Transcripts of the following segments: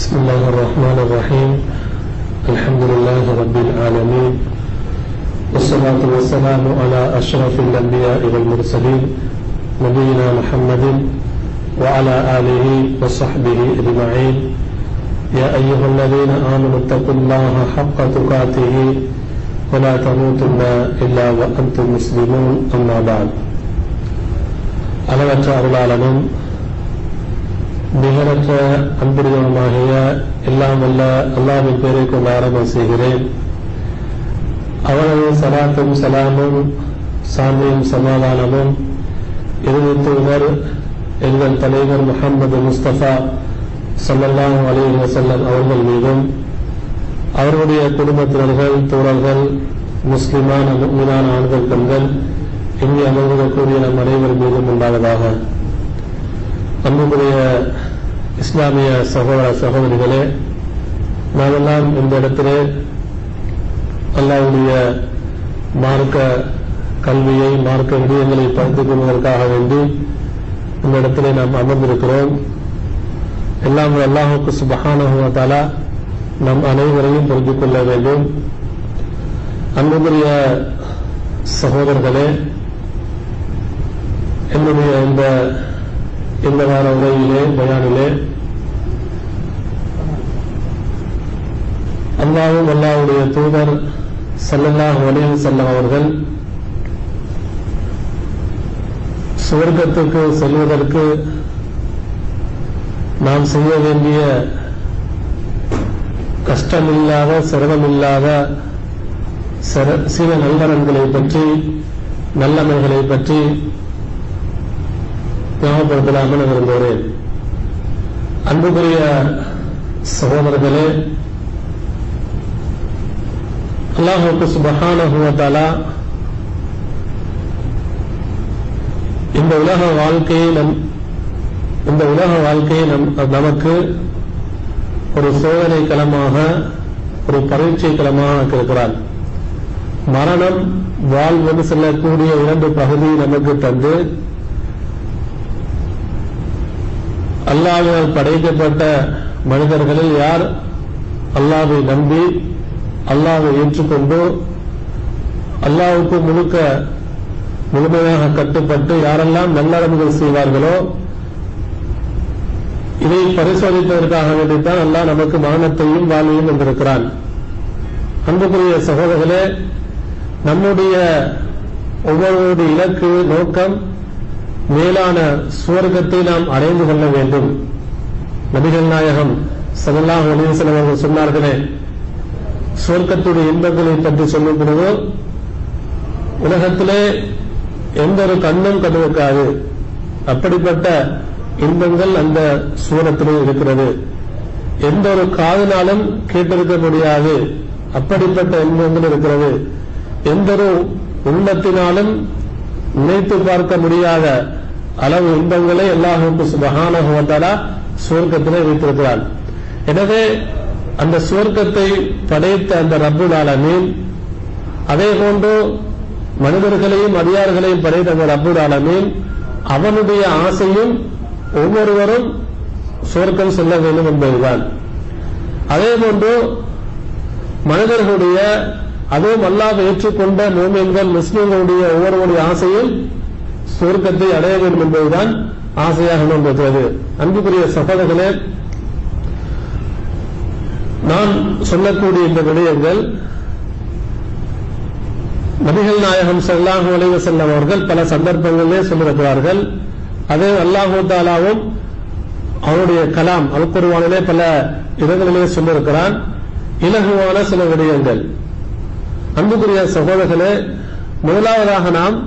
بسم الله الرحمن الرحيم الحمد لله رب العالمين والصلاة والسلام على أشرف الأنبياء والمرسلين نبينا محمد وعلى آله وصحبه أجمعين يا أيها الذين آمنوا اتقوا الله حق تقاته ولا تموتن إلا وأنتم مسلمون أما بعد அளவற்ற அருளாளனும் நிகரற்ற அன்புடையவனுமாகிய எல்லாம் அல்ல அல்லாவின் பேரை கொண்டு ஆரம்பம் செய்கிறேன். அவனது சலாத்தும் சலாமும் சாந்தியும் சமாதானமும் இறுதி எங்கள் தலைவர் முகமது முஸ்தபா சல்லல்லாம் அலி வஸல்லம் அவர்கள் மீதும் அவருடைய குடும்பத்தினர்கள் தோழர்கள் முஸ்லிமான முக்மினான ஆண்கள் பெண்கள் இங்கே அமர்ந்திருக்கக்கூடிய நம் அனைவர் மீதும் உண்டாவதாக நம்முடைய இஸ்லாமிய சகோதர சகோதரிகளே நாமெல்லாம் இந்த இடத்திலே அல்லாவுடைய மார்க்க கல்வியை மார்க்க விடயங்களை பகிர்ந்து கொள்வதற்காக வேண்டி இந்த இடத்திலே நாம் அமர்ந்திருக்கிறோம். எல்லாம் அல்லாஹுக்கு சுபஹானஹுவத்தாலா நம் அனைவரையும் புரிந்து கொள்ள வேண்டும். அன்புக்குரிய சகோதரர்களே என்னுடைய இந்த இந்த வார உரையிலே பயானிலே. அல்லாவும் அல்லாவுடைய தூதர் சல்லல்லாஹ் வலிவு செல்லம் அவர்கள் சுவர்க்கத்துக்கு செல்வதற்கு நாம் செய்ய வேண்டிய கஷ்டமில்லாத சிரமமில்லாத சில நல்லறன்களை பற்றி நல்லமைகளை பற்றி ஞாபகப்படுத்தலாமல் விரும்புகிறேன். அன்புக்குரிய சகோதரர்களே அல்லாஹுக்கு சுபஹானஹுவத்தாலா இந்த உலக வாழ்க்கையை நம் இந்த உலக வாழ்க்கையை நம் நமக்கு ஒரு சோதனை களமாக ஒரு பரீட்சை களமாக இருக்கிறார் மரணம் வாழ்வது செல்லக்கூடிய இரண்டு பகுதி நமக்கு தந்து அல்லாவினால் படைக்கப்பட்ட மனிதர்களில் யார் அல்லாவை நம்பி அல்லாவை ஏற்றுக்கொண்டு அல்லாவுக்கு முழுக்க முழுமையாக கட்டுப்பட்டு யாரெல்லாம் நல்லடம்புகள் செய்வார்களோ இதை பரிசோதிப்பதற்காக வேண்டித்தான் அல்லாஹ் நமக்கு மரணத்தையும் வாழ்வையும் வந்திருக்கிறான் அன்புக்குரிய சகோதரர்களே நம்முடைய ஒவ்வொருவருடைய இலக்கு நோக்கம் மேலான சுவர்க்கத்தை நாம் அடைந்து கொள்ள வேண்டும். நபிகள் நாயகம் சதல்லாஹ் அவர்கள் சொன்னார்களே சுவர்க்கத்துடைய இன்பங்களை பற்றி சொல்லும் பொழுது உலகத்திலே எந்த ஒரு கண்ணும் கண்டுவைக்காது அப்படிப்பட்ட இன்பங்கள் அந்த சூரத்திலே இருக்கிறது. எந்த ஒரு காதனாலும் கேட்டிருக்க முடியாது. அப்படிப்பட்ட இன்பங்கள் இருக்கிறது. எந்த ஒரு உள்ளத்தினாலும் நினைத்து பார்க்க முடியாத அளவு இன்பங்களை அல்லாஹுக்கு சுபகானகுவத்தாலா சுவர்க்கத்திலே வைத்திருக்கிறாள் எனவே அந்த சுவர்க்கத்தை படைத்த அந்த ரப்புல் ஆலமீன் அதே போன்று மனிதர்களையும் அதிகாரிகளையும் படைத்த அந்த ரப்புல் ஆலமீன் அவனுடைய ஆசையும் ஒவ்வொருவரும் சுவர்க்கம் செல்ல வேண்டும் என்பதுதான். அதே போன்று மனிதர்களுடைய அதுவும் அல்லாஹ் ஏற்றுக்கொண்ட மோமியன்கள் முஸ்லீம்களுடைய ஒவ்வொருவருடைய ஆசையும் சுவர்க்கத்தை அடைய வேண்டும் என்பதுதான் ஆசையாக நம்புகிறது. அன்புக்குரிய சகோதரர்களே நான் சொல்லக்கூடிய இந்த விடயங்கள் நபிகள் நாயகம் சல்லாஹூ அலைவ செல்லம் அவர்கள் பல சந்தர்ப்பங்களிலே சொல்லியிருக்கிறார்கள். அதே அல்லாஹூ தாலாவும் அவருடைய கலாம் அல்குருவானிலே பல இடங்களிலே சொல்லியிருக்கிறான். இலகுவான சில விடயங்கள். அன்புக்குரிய சகோதரர்களே முதலாவதாக நாம்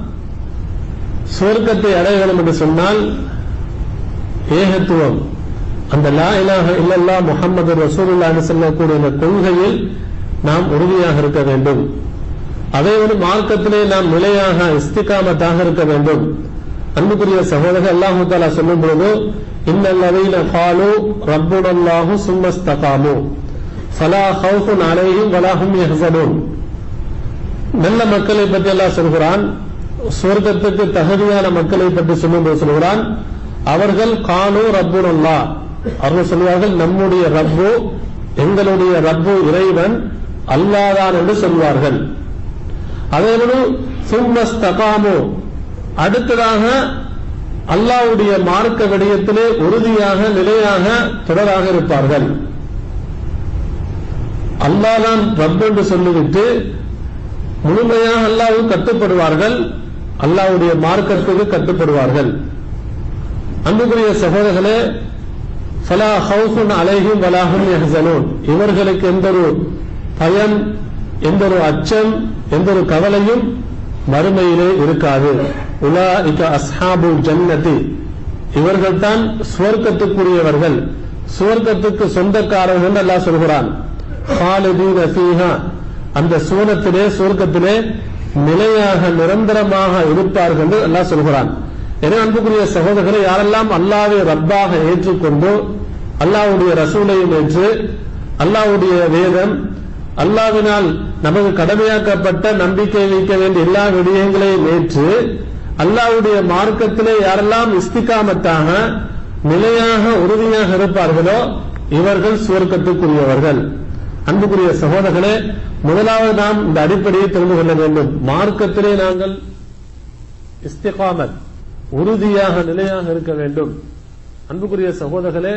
சுவர்க்கத்தை அடைய வேண்டும் என்று சொன்னால் ஏகத்துவம். அந்த லா இலாக இல்லல்லா முகமது ரசூலுல்லா என்று சொல்லக்கூடிய இந்த கொள்கையில் நாம் உறுதியாக இருக்க வேண்டும். அதே ஒரு மார்க்கத்திலே நாம் நிலையாக இஸ்திகாமத்தாக இருக்க வேண்டும். அன்புக்குரிய சகோதரர் அல்லாஹு தாலா சொல்லும் பொழுது இன்னல்லவீன ஃபாலு ரப்புனல்லாஹு சும்மஸ்தகாமு. ஃபலா ஹவுஃபுன் அலைஹிம் வலாஹும் யஹ்சனூன். நல்ல மக்களை பற்றி எல்லாம் சொல்கிறான். சொர்க்கத்துக்கு தகுதியான மக்களை பற்றி சொல்லும்போது சொல்கிறான். அவர்கள் கானு ரப்புனல்லா அவர்கள் சொல்வார்கள் நம்முடைய ரப்பு எங்களுடைய ரப்பு இறைவன் அல்லாதான் என்று சொல்வார்கள். அதேபோல சும்மஸ்தகாமு அடுத்ததாக அல்லாவுடைய மார்க்க விடயத்திலே உறுதியாக நிலையாக தொடராக இருப்பார்கள். அல்லாதான் ரப் என்று சொல்லிவிட்டு முழுமையாக அல்லாவுக்கு கட்டுப்படுவார்கள். அல்லாவுடைய மார்க்கத்துக்கு கட்டுப்படுவார்கள். அன்புக்குரிய சகோதரர்களே சலா ஹவுஃபுன் அலைஹும் வலாஹும் யஹ்சலூன். இவர்களுக்கு எந்த ஒரு பயன் எந்த ஒரு அச்சம் எந்த ஒரு கவலையும் மறுமையிலே இருக்காது. உலா இக அஸ்ஹாபு ஜன்னதி. இவர்கள் தான் சுவர்க்கத்துக்குரியவர்கள். சுவர்க்கத்துக்கு சொந்தக்காரர்கள் அல்லாஹ் சொல்கிறான். அந்த சுவனத்திலே சுவர்க்கத்திலே நிலையாக நிரந்தரமாக இருப்பார்கள் என்று அல்லாஹ் சொல்கிறான். என அன்புக்குரிய சகோதரர்களை யாரெல்லாம் அல்லாவை ரப்பாக ஏற்றுக்கொண்டு அல்லாவுடைய ரசூலையும் ஏற்று அல்லாவுடைய வேதம் அல்லாவினால் நமக்கு கடமையாக்கப்பட்ட நம்பிக்கை வைக்க வேண்டிய எல்லா விடயங்களையும் ஏற்று அல்லாவுடைய மார்க்கத்திலே யாரெல்லாம் இஸ்திகாமத்தாக நிலையாக உறுதியாக இருப்பார்களோ இவர்கள் சுவர்க்கத்துக்குரியவர்கள் அன்புக்குரிய சகோதரர்களே முதலாவது நாம் இந்த அடிப்படையை தெரிந்து கொள்ள வேண்டும். மார்க்கத்திலே நாங்கள் இஸ்திகாமத் உறுதியாக நிலையாக இருக்க வேண்டும். அன்புக்குரிய சகோதரர்களே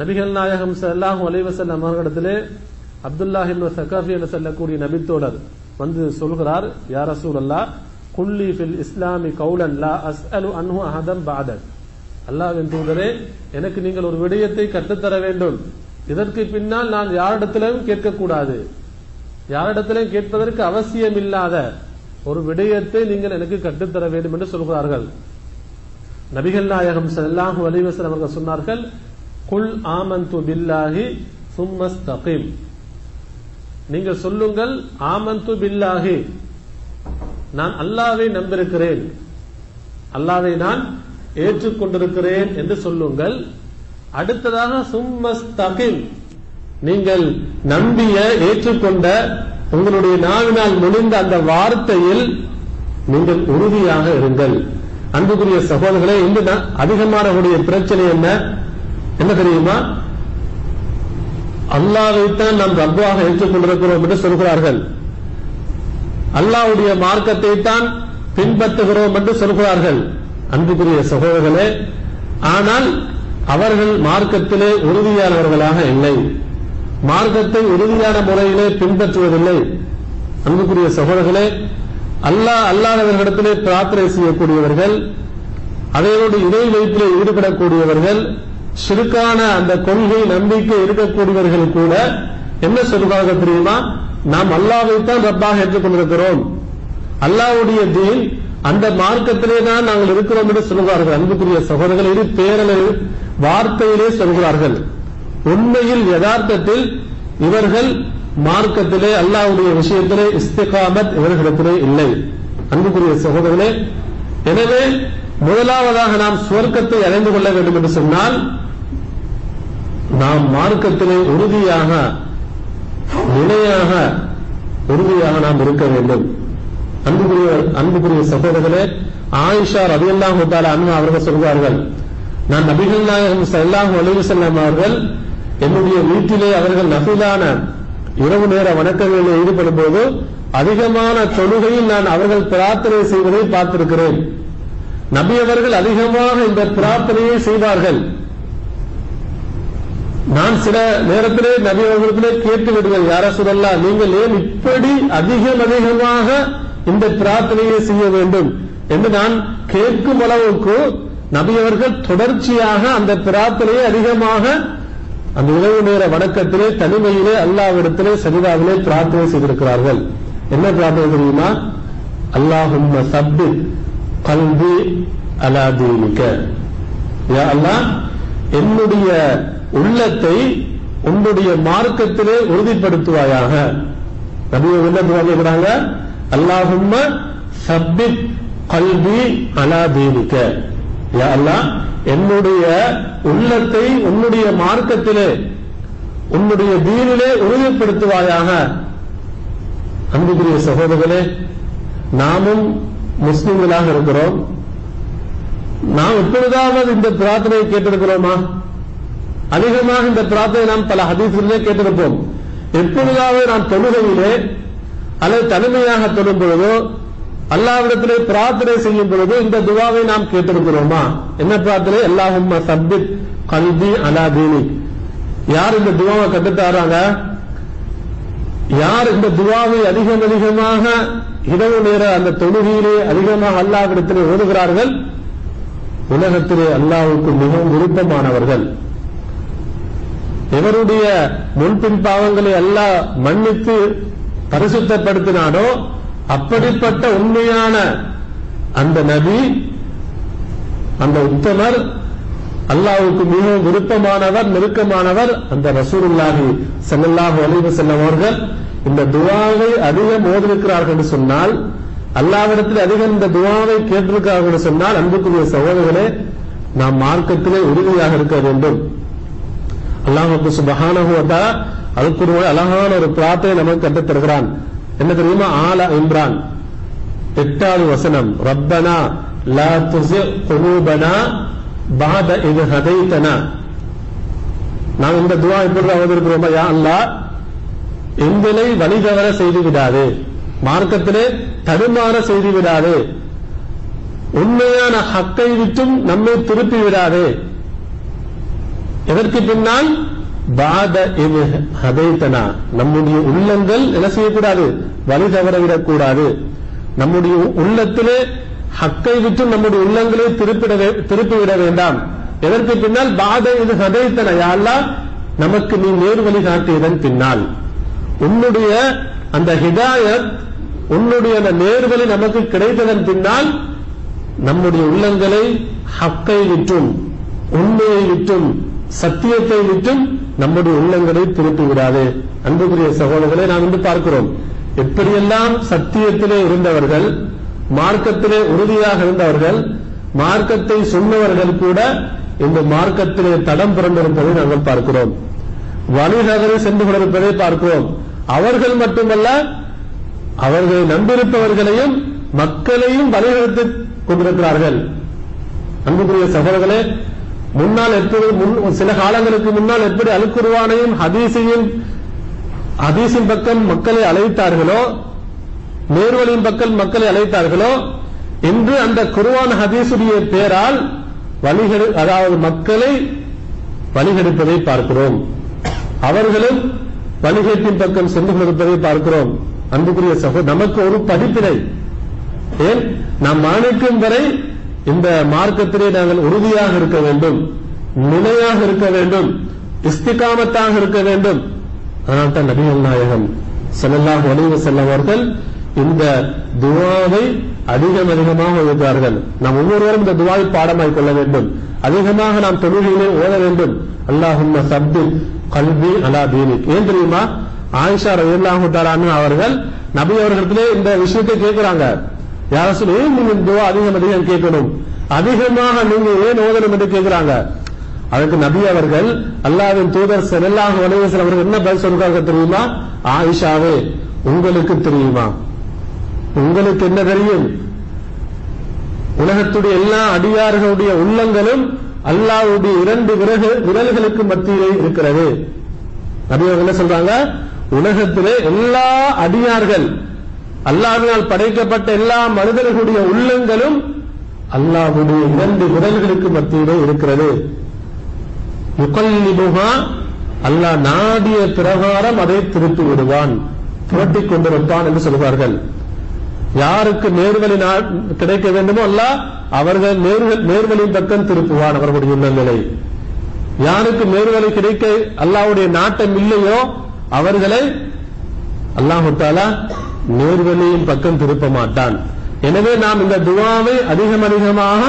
நபிகள் நாயகம் ஸல்லல்லாஹு அலைஹி வஸல்லம் அவர்களிடத்திலே அப்துல்லாஹ் சகாஃபி என்று சொல்லக்கூடிய நபித்தோடர் வந்து சொல்கிறார் யார் அசூல் அல்லா குல்லி ஃபில் இஸ்லாமி கவுலன் லா அஸ்அலு அன்ஹு அஹதம் பாதன் அல்லாஹ் தூதரே எனக்கு நீங்கள் ஒரு விடயத்தை கற்றுத்தர வேண்டும். இதற்கு பின்னால் நான் யாரிடத்திலும் கேட்கக்கூடாது. யாரிடத்திலும் கேட்பதற்கு அவசியம் இல்லாத ஒரு விடயத்தை நீங்கள் எனக்கு கற்றுத்தர வேண்டும் என்று சொல்கிறார்கள். நபிகள் நாயகம் செல்லாஹு அலைஹி அவர்கள் சொன்னார்கள் குல் ஆமந்து பில்லாஹி சும்மஸ்தகிம் நீங்கள் சொல்லுங்கள் ஆமந்து பில்லாஹி. நான் அல்லாவை நம்பியிருக்கிறேன். அல்லாவை நான் ஏற்றுக்கொண்டிருக்கிறேன் என்று சொல்லுங்கள். அடுத்ததாக சும்மஸ்தகிம் நீங்கள் நம்பிய ஏற்றுக்கொண்ட உங்களுடைய நாவினால் முடிந்த அந்த வார்த்தையில் நீங்கள் உறுதியாக இருங்கள். அன்புக்குரிய சகோதரர்களே இன்று அதிகமானவருடைய பிரச்சனை என்ன? என்ன தெரியுமா? அல்லாவைத்தான் நாம் ரப்பாக ஏற்றுக்கொண்டிருக்கிறோம் என்று சொல்கிறார்கள். அல்லாவுடைய மார்க்கத்தை தான் பின்பற்றுகிறோம் என்று சொல்கிறார்கள். அன்புக்குரிய சகோதரர்களே ஆனால் அவர்கள் மார்க்கத்திலே உறுதியானவர்களாக இல்லை. மார்க்கத்தை உறுதியான முறையிலே பின்பற்றுவதில்லை. அன்புக்குரிய சகோதரர்களே அல்லாஹ் அல்லாதவர்களிடத்திலே பிரார்த்தனை செய்யக்கூடியவர்கள் அதையோடு இணை வைப்பிலே ஈடுபடக்கூடியவர்கள் சிறுக்கான அந்த கொள்கை நம்பிக்கை இருக்கக்கூடியவர்கள் கூட என்ன சொல்வாங்க தெரியுமா? நாம் அல்லாவைத்தான் ரப்பாக ஏற்றுக்கொண்டிருக்கிறோம். அல்லாவுடைய தீன் அந்த மார்க்கத்திலே தான் நாங்கள் இருக்கிறோம் என்று சொல்கிறார்கள் அன்புக்குரிய சகோதரர்கள் இது பேரளவு வார்த்தையிலே சொல்கிறார்கள். உண்மையில் யதார்த்தத்தில் இவர்கள் மார்க்கத்திலே அல்லாவுடைய விஷயத்திலே இஸ்திகாமத் இவர்களிடத்திலே இல்லை. அன்புக்குரிய சகோதரர்களே எனவே முதலாவதாக நாம் சுவர்க்கத்தை அடைந்து கொள்ள வேண்டும் என்று சொன்னால் நாம் மார்க்கத்திலே உறுதியாக நிலையாக உறுதியாக நாம் இருக்க வேண்டும். அன்புக்குரிய அன்புக்குரிய சகோதரர்களே ஆயிஷா ரபியல்லாஹு தாலா அண்ணா அவர்கள் சொல்வார்கள் நான் நபிகள் நாயகம் செல்லாம் ஒளிவு வஸல்லம் அவர்கள் என்னுடைய வீட்டிலே அவர்கள் நபிலான இரவு நேர வணக்கங்களில் ஈடுபடும் போது அதிகமான தொழுகையில் நான் அவர்கள் பிரார்த்தனை செய்வதை பார்த்திருக்கிறேன். நபி அவர்கள் அதிகமாக இந்த பிரார்த்தனையை செய்வார்கள். நான் சில நேரத்திலே நபி அவர்களிடத்திலே கேட்டு விடுவேன் யார சொல்லலாம் நீங்கள் ஏன் இப்படி அதிகம் அதிகமாக இந்த பிரார்த்தனையை செய்ய வேண்டும் என்று நான் கேட்கும் அளவுக்கு நபி அவர்கள் தொடர்ச்சியாக அந்த பிரார்த்தனையை அதிகமாக அந்த இரவு நேர வணக்கத்திலே தனிமையிலே அல்லாவிடத்திலே சரிதாவிலே பிரார்த்தனை செய்திருக்கிறார்கள். என்ன பிரார்த்தனை தெரியுமா? அல்லாஹும்ம சப்து கல்வி அலாதீனிக்க யா அல்லாஹ் என்னுடைய உள்ளத்தை உன்னுடைய மார்க்கத்திலே உறுதிப்படுத்துவாயாக. நபி என்ன துவா கேட்கிறாங்க அல்லாஹும்ம சப்பித் கல்வி அலா தீனிக்க. யா அல்லாஹ் என்னுடைய உள்ளத்தை உன்னுடைய மார்க்கத்திலே உன்னுடைய தீனிலே உறுதிப்படுத்துவாயாக. அன்புக்குரிய சகோதரர்களே நாமும் முஸ்லிம்களாக இருக்கிறோம். நாம் எப்பொழுதாவது இந்த பிரார்த்தனையை கேட்டிருக்கிறோமா? அதிகமாக இந்த பிரார்த்தனை நாம் பல ஹதீஸ்களிலே கேட்டிருப்போம். எப்பொழுதாவது நாம் தொழுகையிலே அல்லது தனிமையாக தொழும் பொழுதோ அல்லாவிடத்திலே பிரார்த்தனை செய்யும் பொழுது இந்த துவாவை நாம் கேட்டிருக்கிறோமா? என்ன பிரார்த்தனை? அல்லாஹும் சப்பித் கல்வி அலா தீனி. யார் இந்த துவாவை கட்டுத்தாராங்க யார் இந்த துவாவை அதிகம் அதிகமாக இரவு நேர அந்த தொழுகையிலே அதிகமாக அல்லாவிடத்திலே ஓடுகிறார்கள் உலகத்திலே அல்லாவுக்கு மிகவும் விருப்பமானவர்கள். இவருடைய முன்பின் பாவங்களை அல்லாஹ் மன்னித்து பரிசுத்தப்படுத்தினானோ அப்படிப்பட்ட உண்மையான அந்த நபி அந்த உத்தமர் அல்லாவுக்கு மிகவும் விருப்பமானவர் நெருக்கமானவர் அந்த ரசூலுல்லாஹி செல்லல்லாஹு அலைவு செல்லவர்கள் அவர்கள் இந்த துவாவை அதிகம் ஓதிருக்கிறார்கள் என்று சொன்னால் அல்லாவிடத்தில் அதிகம் இந்த துவாவை கேட்டிருக்கிறார்கள் என்று சொன்னால் அன்புக்குரிய சகோதரர்களே நாம் மார்க்கத்திலே உறுதியாக இருக்க வேண்டும். அல்லாஹுக்கு சுபஹானஹு அதுக்கு ஒரு அழகான ஒரு பிரார்த்தனை நமக்கு கற்றுத் தருகிறான். என்ன தெரியுமா? ஆல இம்ரான். எட்டாவது வசனம். ரப்பனா லா துசி குலூபனா பாத இது ஹதைத்தனா. நாம் இந்த துவா இப்பொழுது அவதரிக்கிறோமா? யா அல்லா எங்களை வழி தவற செய்து விடாது மார்க்கத்திலே தடுமாற செய்து விடாது உண்மையான ஹக்கை விட்டும் நம்மை திருப்பி விடாதே எதற்கு பின்னால்? பாத இது ஹதைத்தனா. நம்முடைய உள்ளங்கள் என்ன செய்யக்கூடாது? வழி தவறவிடக் கூடாது நம்முடைய உள்ளத்திலே ஹக்கை விட்டு நம்முடைய உள்ளங்களை திருப்பிட திருப்பிவிட வேண்டாம். எதற்கு பின்னால்? பாத இது ஹதைத்தன. யாழ்லா நமக்கு நீ நேர் வழி காட்டியதன் பின்னால். உன்னுடைய அந்த ஹிதாயத் உன்னுடைய அந்த நேர்வழி நமக்கு கிடைத்ததன் பின்னால் நம்முடைய உள்ளங்களை ஹக்கை விட்டும் உண்மையை விட்டும் சத்தியத்தை விட்டும் நம்முடைய உள்ளங்களை திருப்பி விடாது. அன்புக்குரிய சகோதரர்களை நாம் இன்று பார்க்கிறோம். எப்படியெல்லாம் சத்தியத்திலே இருந்தவர்கள் மார்க்கத்திலே உறுதியாக இருந்தவர்கள் மார்க்கத்தை சொன்னவர்கள் கூட இந்த மார்க்கத்திலே தடம் பிறந்திருப்பதை நாங்கள் பார்க்கிறோம். வழிநகரை சென்று கொண்டிருப்பதை பார்க்கிறோம். அவர்கள் மட்டுமல்ல அவர்களை நம்பியிருப்பவர்களையும் மக்களையும் வழிநடத்திக் கொண்டிருக்கிறார்கள். அன்புக்குரிய சகோதரர்களே முன்னால் எப்படி முன் சில காலங்களுக்கு முன்னால் எப்படி அல்குர்வானையும் ஹதீஸையும் ஹதீஸின் பக்கம் மக்களை அழைத்தார்களோ நேர்வழியின் பக்கம் மக்களை அழைத்தார்களோ இன்று அந்த குருவான ஹதீஸுடைய பேரால் வழிகெடு அதாவது மக்களை வழிகெடுப்பதை பார்க்கிறோம். அவர்களும் வழிகேட்டின் பக்கம் சென்று கொண்டிருப்பதை பார்க்கிறோம். அன்புக்குரிய சகோ நமக்கு ஒரு படிப்பினை. ஏன்? நாம் மாணிக்கும் வரை இந்த மார்க்கத்திலே நாங்கள் உறுதியாக இருக்க வேண்டும் நிலையாக இருக்க வேண்டும் இஸ்திகாமத்தாக இருக்க வேண்டும். அதனால் தான் நபிகள் நாயகம் ஸல்லல்லாஹு வலிவு வஸல்லம் அவர்கள் இந்த துவாவை அதிகம் அதிகமாக ஓதுவார்கள் நாம் ஒவ்வொருவரும் இந்த துவாவை பாடமாய் கொள்ள வேண்டும். அதிகமாக நாம் தொழுகையிலே ஓத வேண்டும். அல்லாஹும் சப்து கல்வி அலா தீனிக். ஏன் தெரியுமா? ஆயிஷா ரலியல்லாஹு அவர்கள் நபி அவர்களிடத்திலே இந்த விஷயத்தை கேட்கிறாங்க. யார சொல்லி ஏன் துவா அதிகம் அதிகம் கேட்கணும்? அதிகமாக நீங்க ஏன் ஓதணும் என்று கேட்கிறாங்க? அதற்கு நபி அவர்கள் அல்லாவின் தூதர் செல்லாக அலைஹி அவர்கள் என்ன பதில் சொல்றாங்க தெரியுமா? ஆயிஷாவே உங்களுக்கு தெரியுமா? உங்களுக்கு என்ன தெரியும்? உலகத்துடைய எல்லா அடியார்களுடைய உள்ளங்களும் அல்லாஹ்வுடைய இரண்டு விரகு- விரல்களுக்கு மத்தியிலே இருக்கிறது. நபி அவர்கள் என்ன சொல்றாங்க? உலகத்திலே எல்லா அடியார்கள் அல்லாவினால் படைக்கப்பட்ட எல்லா மனிதர்களுடைய உள்ளங்களும் அல்லாவுடைய இரண்டு விரல்களுக்கு மத்தியிலே இருக்கிறது. யுகல்லிபுஹா அல்லாஹ் நாடிய பிரகாரம் அதை திருப்பி விடுவான். புரட்டி கொண்டிருப்பான் என்று சொல்வார்கள். யாருக்கு நேர்வழி கிடைக்க வேண்டுமோ அல்லாஹ் அவர்கள் நேர்வழியின் பக்கம் திருப்புவான் அவர்களுடைய உள்ளங்களை. யாருக்கு நேர்வழி கிடைக்க அல்லாவுடைய நாட்டம் இல்லையோ அவர்களை அல்லாஹு தாலா நேர்வழியின் பக்கம் திருப்ப மாட்டான். எனவே நாம் இந்த துவாவை அதிகம் அதிகமாக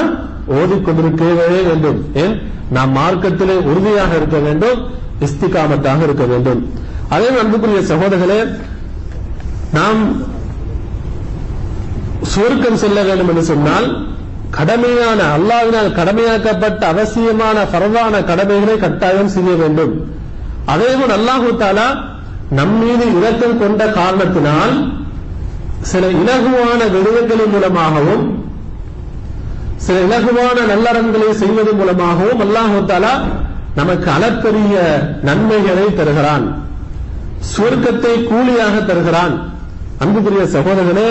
ஓதிக்கொண்டிருக்கவே வேண்டும். ஏன்? நாம் மார்க்கத்திலே உறுதியாக இருக்க வேண்டும் இஸ்திகாமத்தாக இருக்க வேண்டும். அதே அன்புக்குரிய சகோதரர்களே நாம் சுவர்க்கம் செல்ல வேண்டும் என்று சொன்னால் கடமையான அல்லாவினால் கடமையாக்கப்பட்ட அவசியமான பரவான கடமைகளை கட்டாயம் செய்ய வேண்டும். அதேபோல் அல்லாஹு தாலா நம் மீது இரக்கம் கொண்ட காரணத்தினால் சில இலகுவான விடயங்களின் மூலமாகவும் சில இலகுவான நல்லறங்களை செய்வதன் மூலமாகவும் அல்லாஹாலா நமக்கு அளப்பெரிய நன்மைகளை தருகிறான். சுவர்க்கத்தை கூலியாக தருகிறான். அன்புக்குரிய சகோதரர்களே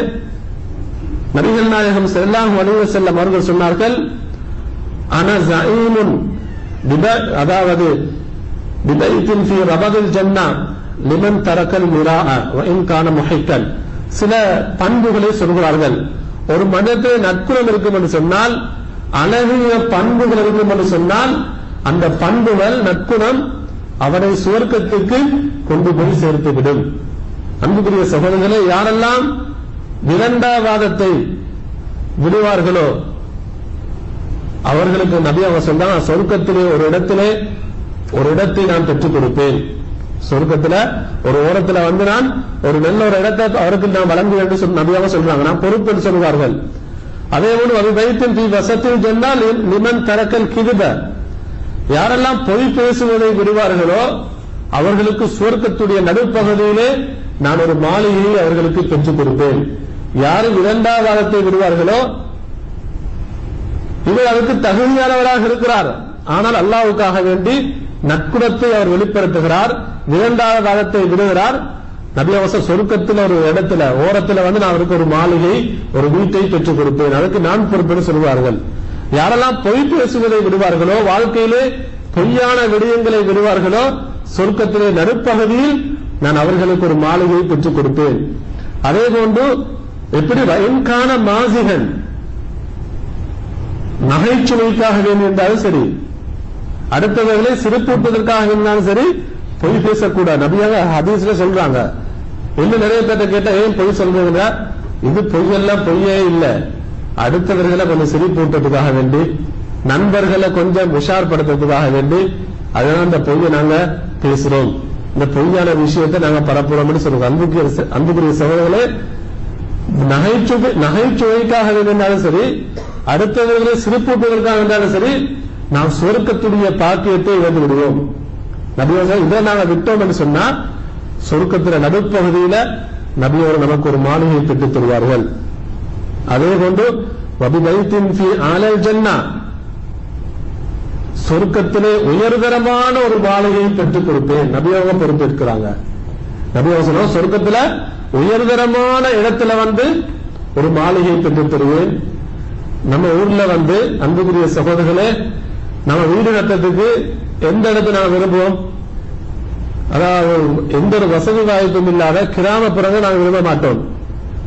நபிகள் நாயகம் செல்லாஹு அலைஹி வஸல்லம் அவர்கள் சொன்னார்கள் அன அதாவது பிபைத்தின் ஃபீ ரபதில் ஜன்னா லிமன் தரக்கல் முரா வ இன் கான சில பண்புகளை சொல்கிறார்கள். ஒரு மனிதத்தில் நற்குணம் இருக்கும் என்று சொன்னால் அழகிய பண்புகள் இருக்கும் என்று சொன்னால் அந்த பண்புகள் நற்குணம் அவனை சுவர்க்கத்துக்கு கொண்டு போய் சேர்த்துவிடும் அன்புக்குரிய சகோதரர்களே யாரெல்லாம் விரண்டாவாதத்தை விடுவார்களோ அவர்களுக்கு நபி அவங்க தான் சொர்க்கத்திலே ஒரு இடத்திலே ஒரு இடத்தை நான் பெற்றுக் கொடுப்பேன். சொர்க்கத்துல ஒரு ஓரத்துல வந்து நான் ஒரு நல்ல ஒரு இடத்தை அவருக்கு நான் வழங்குவேன் என்று நபியாக சொல்றாங்க நான் பொறுப்பு சொல்வார்கள். அதே போல அது வைத்தின் தீ வசத்தில் சொன்னால் நிமன் தரக்கல் கிதுப. யாரெல்லாம் பொய் பேசுவதை விடுவார்களோ அவர்களுக்கு சுவர்க்கத்துடைய நடுப்பகுதியிலே நான் ஒரு மாளிகையை அவர்களுக்கு பெற்றுக் கொடுப்பேன். யாரு இரண்டாவதத்தை விடுவார்களோ இவர் அதற்கு தகுதியானவராக இருக்கிறார். ஆனால் அல்லாவுக்காக வேண்டி நற்குணத்தை அவர் வெளிப்படுத்துகிறார் இரண்டாவது வாதத்தை விடுகிறார். நபி அவசர சொருக்கத்தில் ஒரு இடத்துல ஓரத்துல வந்து நான் அவருக்கு ஒரு மாளிகை ஒரு வீட்டை பெற்றுக் கொடுப்பேன். அதுக்கு நான் பொறுப்பென சொல்வார்கள் யாரெல்லாம் பொய் பேசுவதை விடுவார்களோ வாழ்க்கையிலே பொய்யான விடயங்களை விடுவார்களோ சொர்க்கத்திலே நடுப்பகுதியில் நான் அவர்களுக்கு ஒரு மாளிகையை பெற்றுக் கொடுப்பேன். அதே போன்று எப்படி வயன்கான மாசிகன் நகைச்சுவைக்காக வேண்டும் என்றாலும் சரி அடுத்தவர்களை சிறப்பூட்டுவதற்காக இருந்தாலும் சரி பொய் பேசக்கூடாது. நபியாக ஹதீஸ்ல சொல்றாங்க. இன்னும் நிறைய பேர்ட்ட கேட்டா ஏன் பொய் சொல்றீங்க இது பொய்யெல்லாம் பொய்யே இல்ல. அடுத்தவர்களை கொஞ்சம் சிரிப்பூட்டுறதுக்காக வேண்டி நண்பர்களை கொஞ்சம் உஷார்படுத்துறதுக்காக வேண்டி அதனால அந்த பொய்யை நாங்க பேசுறோம். இந்த பொய்யான விஷயத்தை நாங்க பரப்புறோம்னு சொல்றோம். அன்புக்குரிய அன்புக்குரிய சகோதரர்களே நகைச்சுவை நகைச்சுவைக்காக இருந்தாலும் சரி அடுத்தவர்களை சிரிப்பூட்டுவதற்காக இருந்தாலும் சரி நாம் சொருக்கத்துடைய பாக்கியத்தை இழந்து விடுவோம். நபியோசன் இதை நாங்க விட்டோம் என்று சொன்னா சொருக்கத்தில நடுப்பகுதியில நபியோர் நமக்கு ஒரு மாளிகையை பெற்றுத் தருவார்கள். அதே போன்று வபிபைத்தின் ஆலல் ஜன்னா சொர்க்கத்திலே உயர்தரமான ஒரு மாளிகையை பெற்றுக் கொடுப்பேன். நபியோக பொறுப்பேற்கிறாங்க நபியோசனம் சொருக்கத்துல சொர்க்கத்துல உயர்தரமான இடத்துல வந்து ஒரு மாளிகையை பெற்றுத் தருவேன். நம்ம ஊர்ல வந்து அன்புக்குரிய சகோதரர்களே நம்ம வீடு கட்டத்துக்கு எந்த இடத்தை நாங்கள் விரும்புவோம்? அதாவது எந்த ஒரு வசதி வாய்ப்பும் இல்லாத கிராமப்புறங்கள் நாங்கள் விரும்ப மாட்டோம்.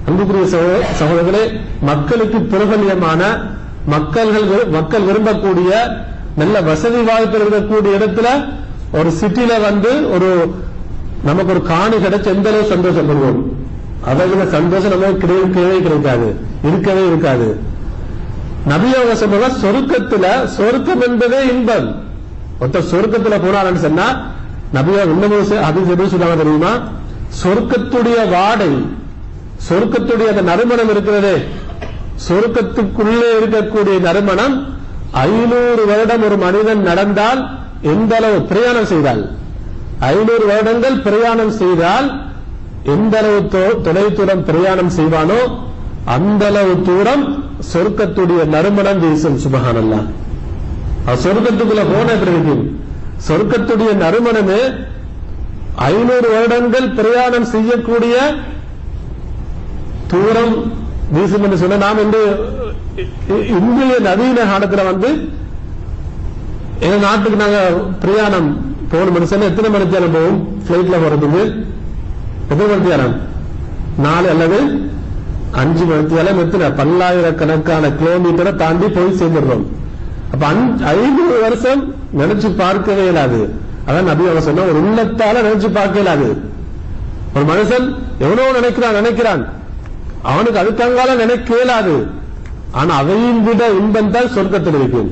அன்புக்குரிய சகோ- சகோதரர்களே மக்களுக்கு பிரபல்யமான மக்கள்கள் விரு- மக்கள் விரும்பக்கூடிய நல்ல வசதி வாய்ப்பு இருக்கக்கூடிய இடத்துல ஒரு சிட்டில வந்து ஒரு நமக்கு ஒரு காணி கிடைச்ச எந்த அளவு சந்தோஷப்படுவோம்? அதை விட சந்தோஷம் நமக்கு கிடையவே கிடைக்காது. இருக்கவே இருக்காது. நபியோக சொல்ற சொருக்கத்துல சொருக்கம் என்பதே இன்பம். ஒருத்தர் சொருக்கத்துல போனான்னு சொன்னா நபியா இன்னமும் அது எப்படி சொல்லுவாங்க தெரியுமா? சொருக்கத்துடைய வாடை சொருக்கத்துடைய அந்த நறுமணம் இருக்கிறதே சொருக்கத்துக்குள்ளே இருக்கக்கூடிய நறுமணம் ஐநூறு வருடம் ஒரு மனிதன் நடந்தால் எந்த அளவு பிரயாணம் செய்தால்? ஐநூறு வருடங்கள் பிரயாணம் செய்தால் எந்த அளவு தொ- தொலைதூரம் பிரயாணம் செய்வானோ அந்த அளவு தூரம் சொர்க்கத்துடைய நறுமணம் வீசும் சுபகானல்லா. சொர்க்கத்துக்குள்ள போன பிறகு சொர்க்கத்துடைய நறுமணமே ஐநூறு வருடங்கள் பிரயாணம் செய்யக்கூடிய தூரம் வீசும் என்று சொன்ன நாம் இன்று இந்திய நவீன காலத்துல வந்து எங்க நாட்டுக்கு நாங்க பிரயாணம் போகணும் மனுஷன் எத்தனை மணி நேரம் போகும் பிளைட்ல போறதுக்கு. எத்தனை மணி நேரம் நாலு அல்லது அஞ்சு மணி எத்தனை பல்லாயிரக்கணக்கான கிலோமீட்டரை தாண்டி போய் சேர்ந்துடுறோம். அப்ப ஐந்து ஐநூறு வருஷம் நினைச்சு பார்க்கவே இல்லாது அதான் நபி அவன் சொன்ன ஒரு உள்ளத்தால நினைச்சு பார்க்க இல்லாது ஒரு மனுஷன் எவனோ நினைக்கிறான் நினைக்கிறான். அவனுக்கு அதுக்கங்கால நினைக்க இயலாது. ஆனா அதையும் விட இன்பம் தான் சொர்க்கத்தில் இருக்கும்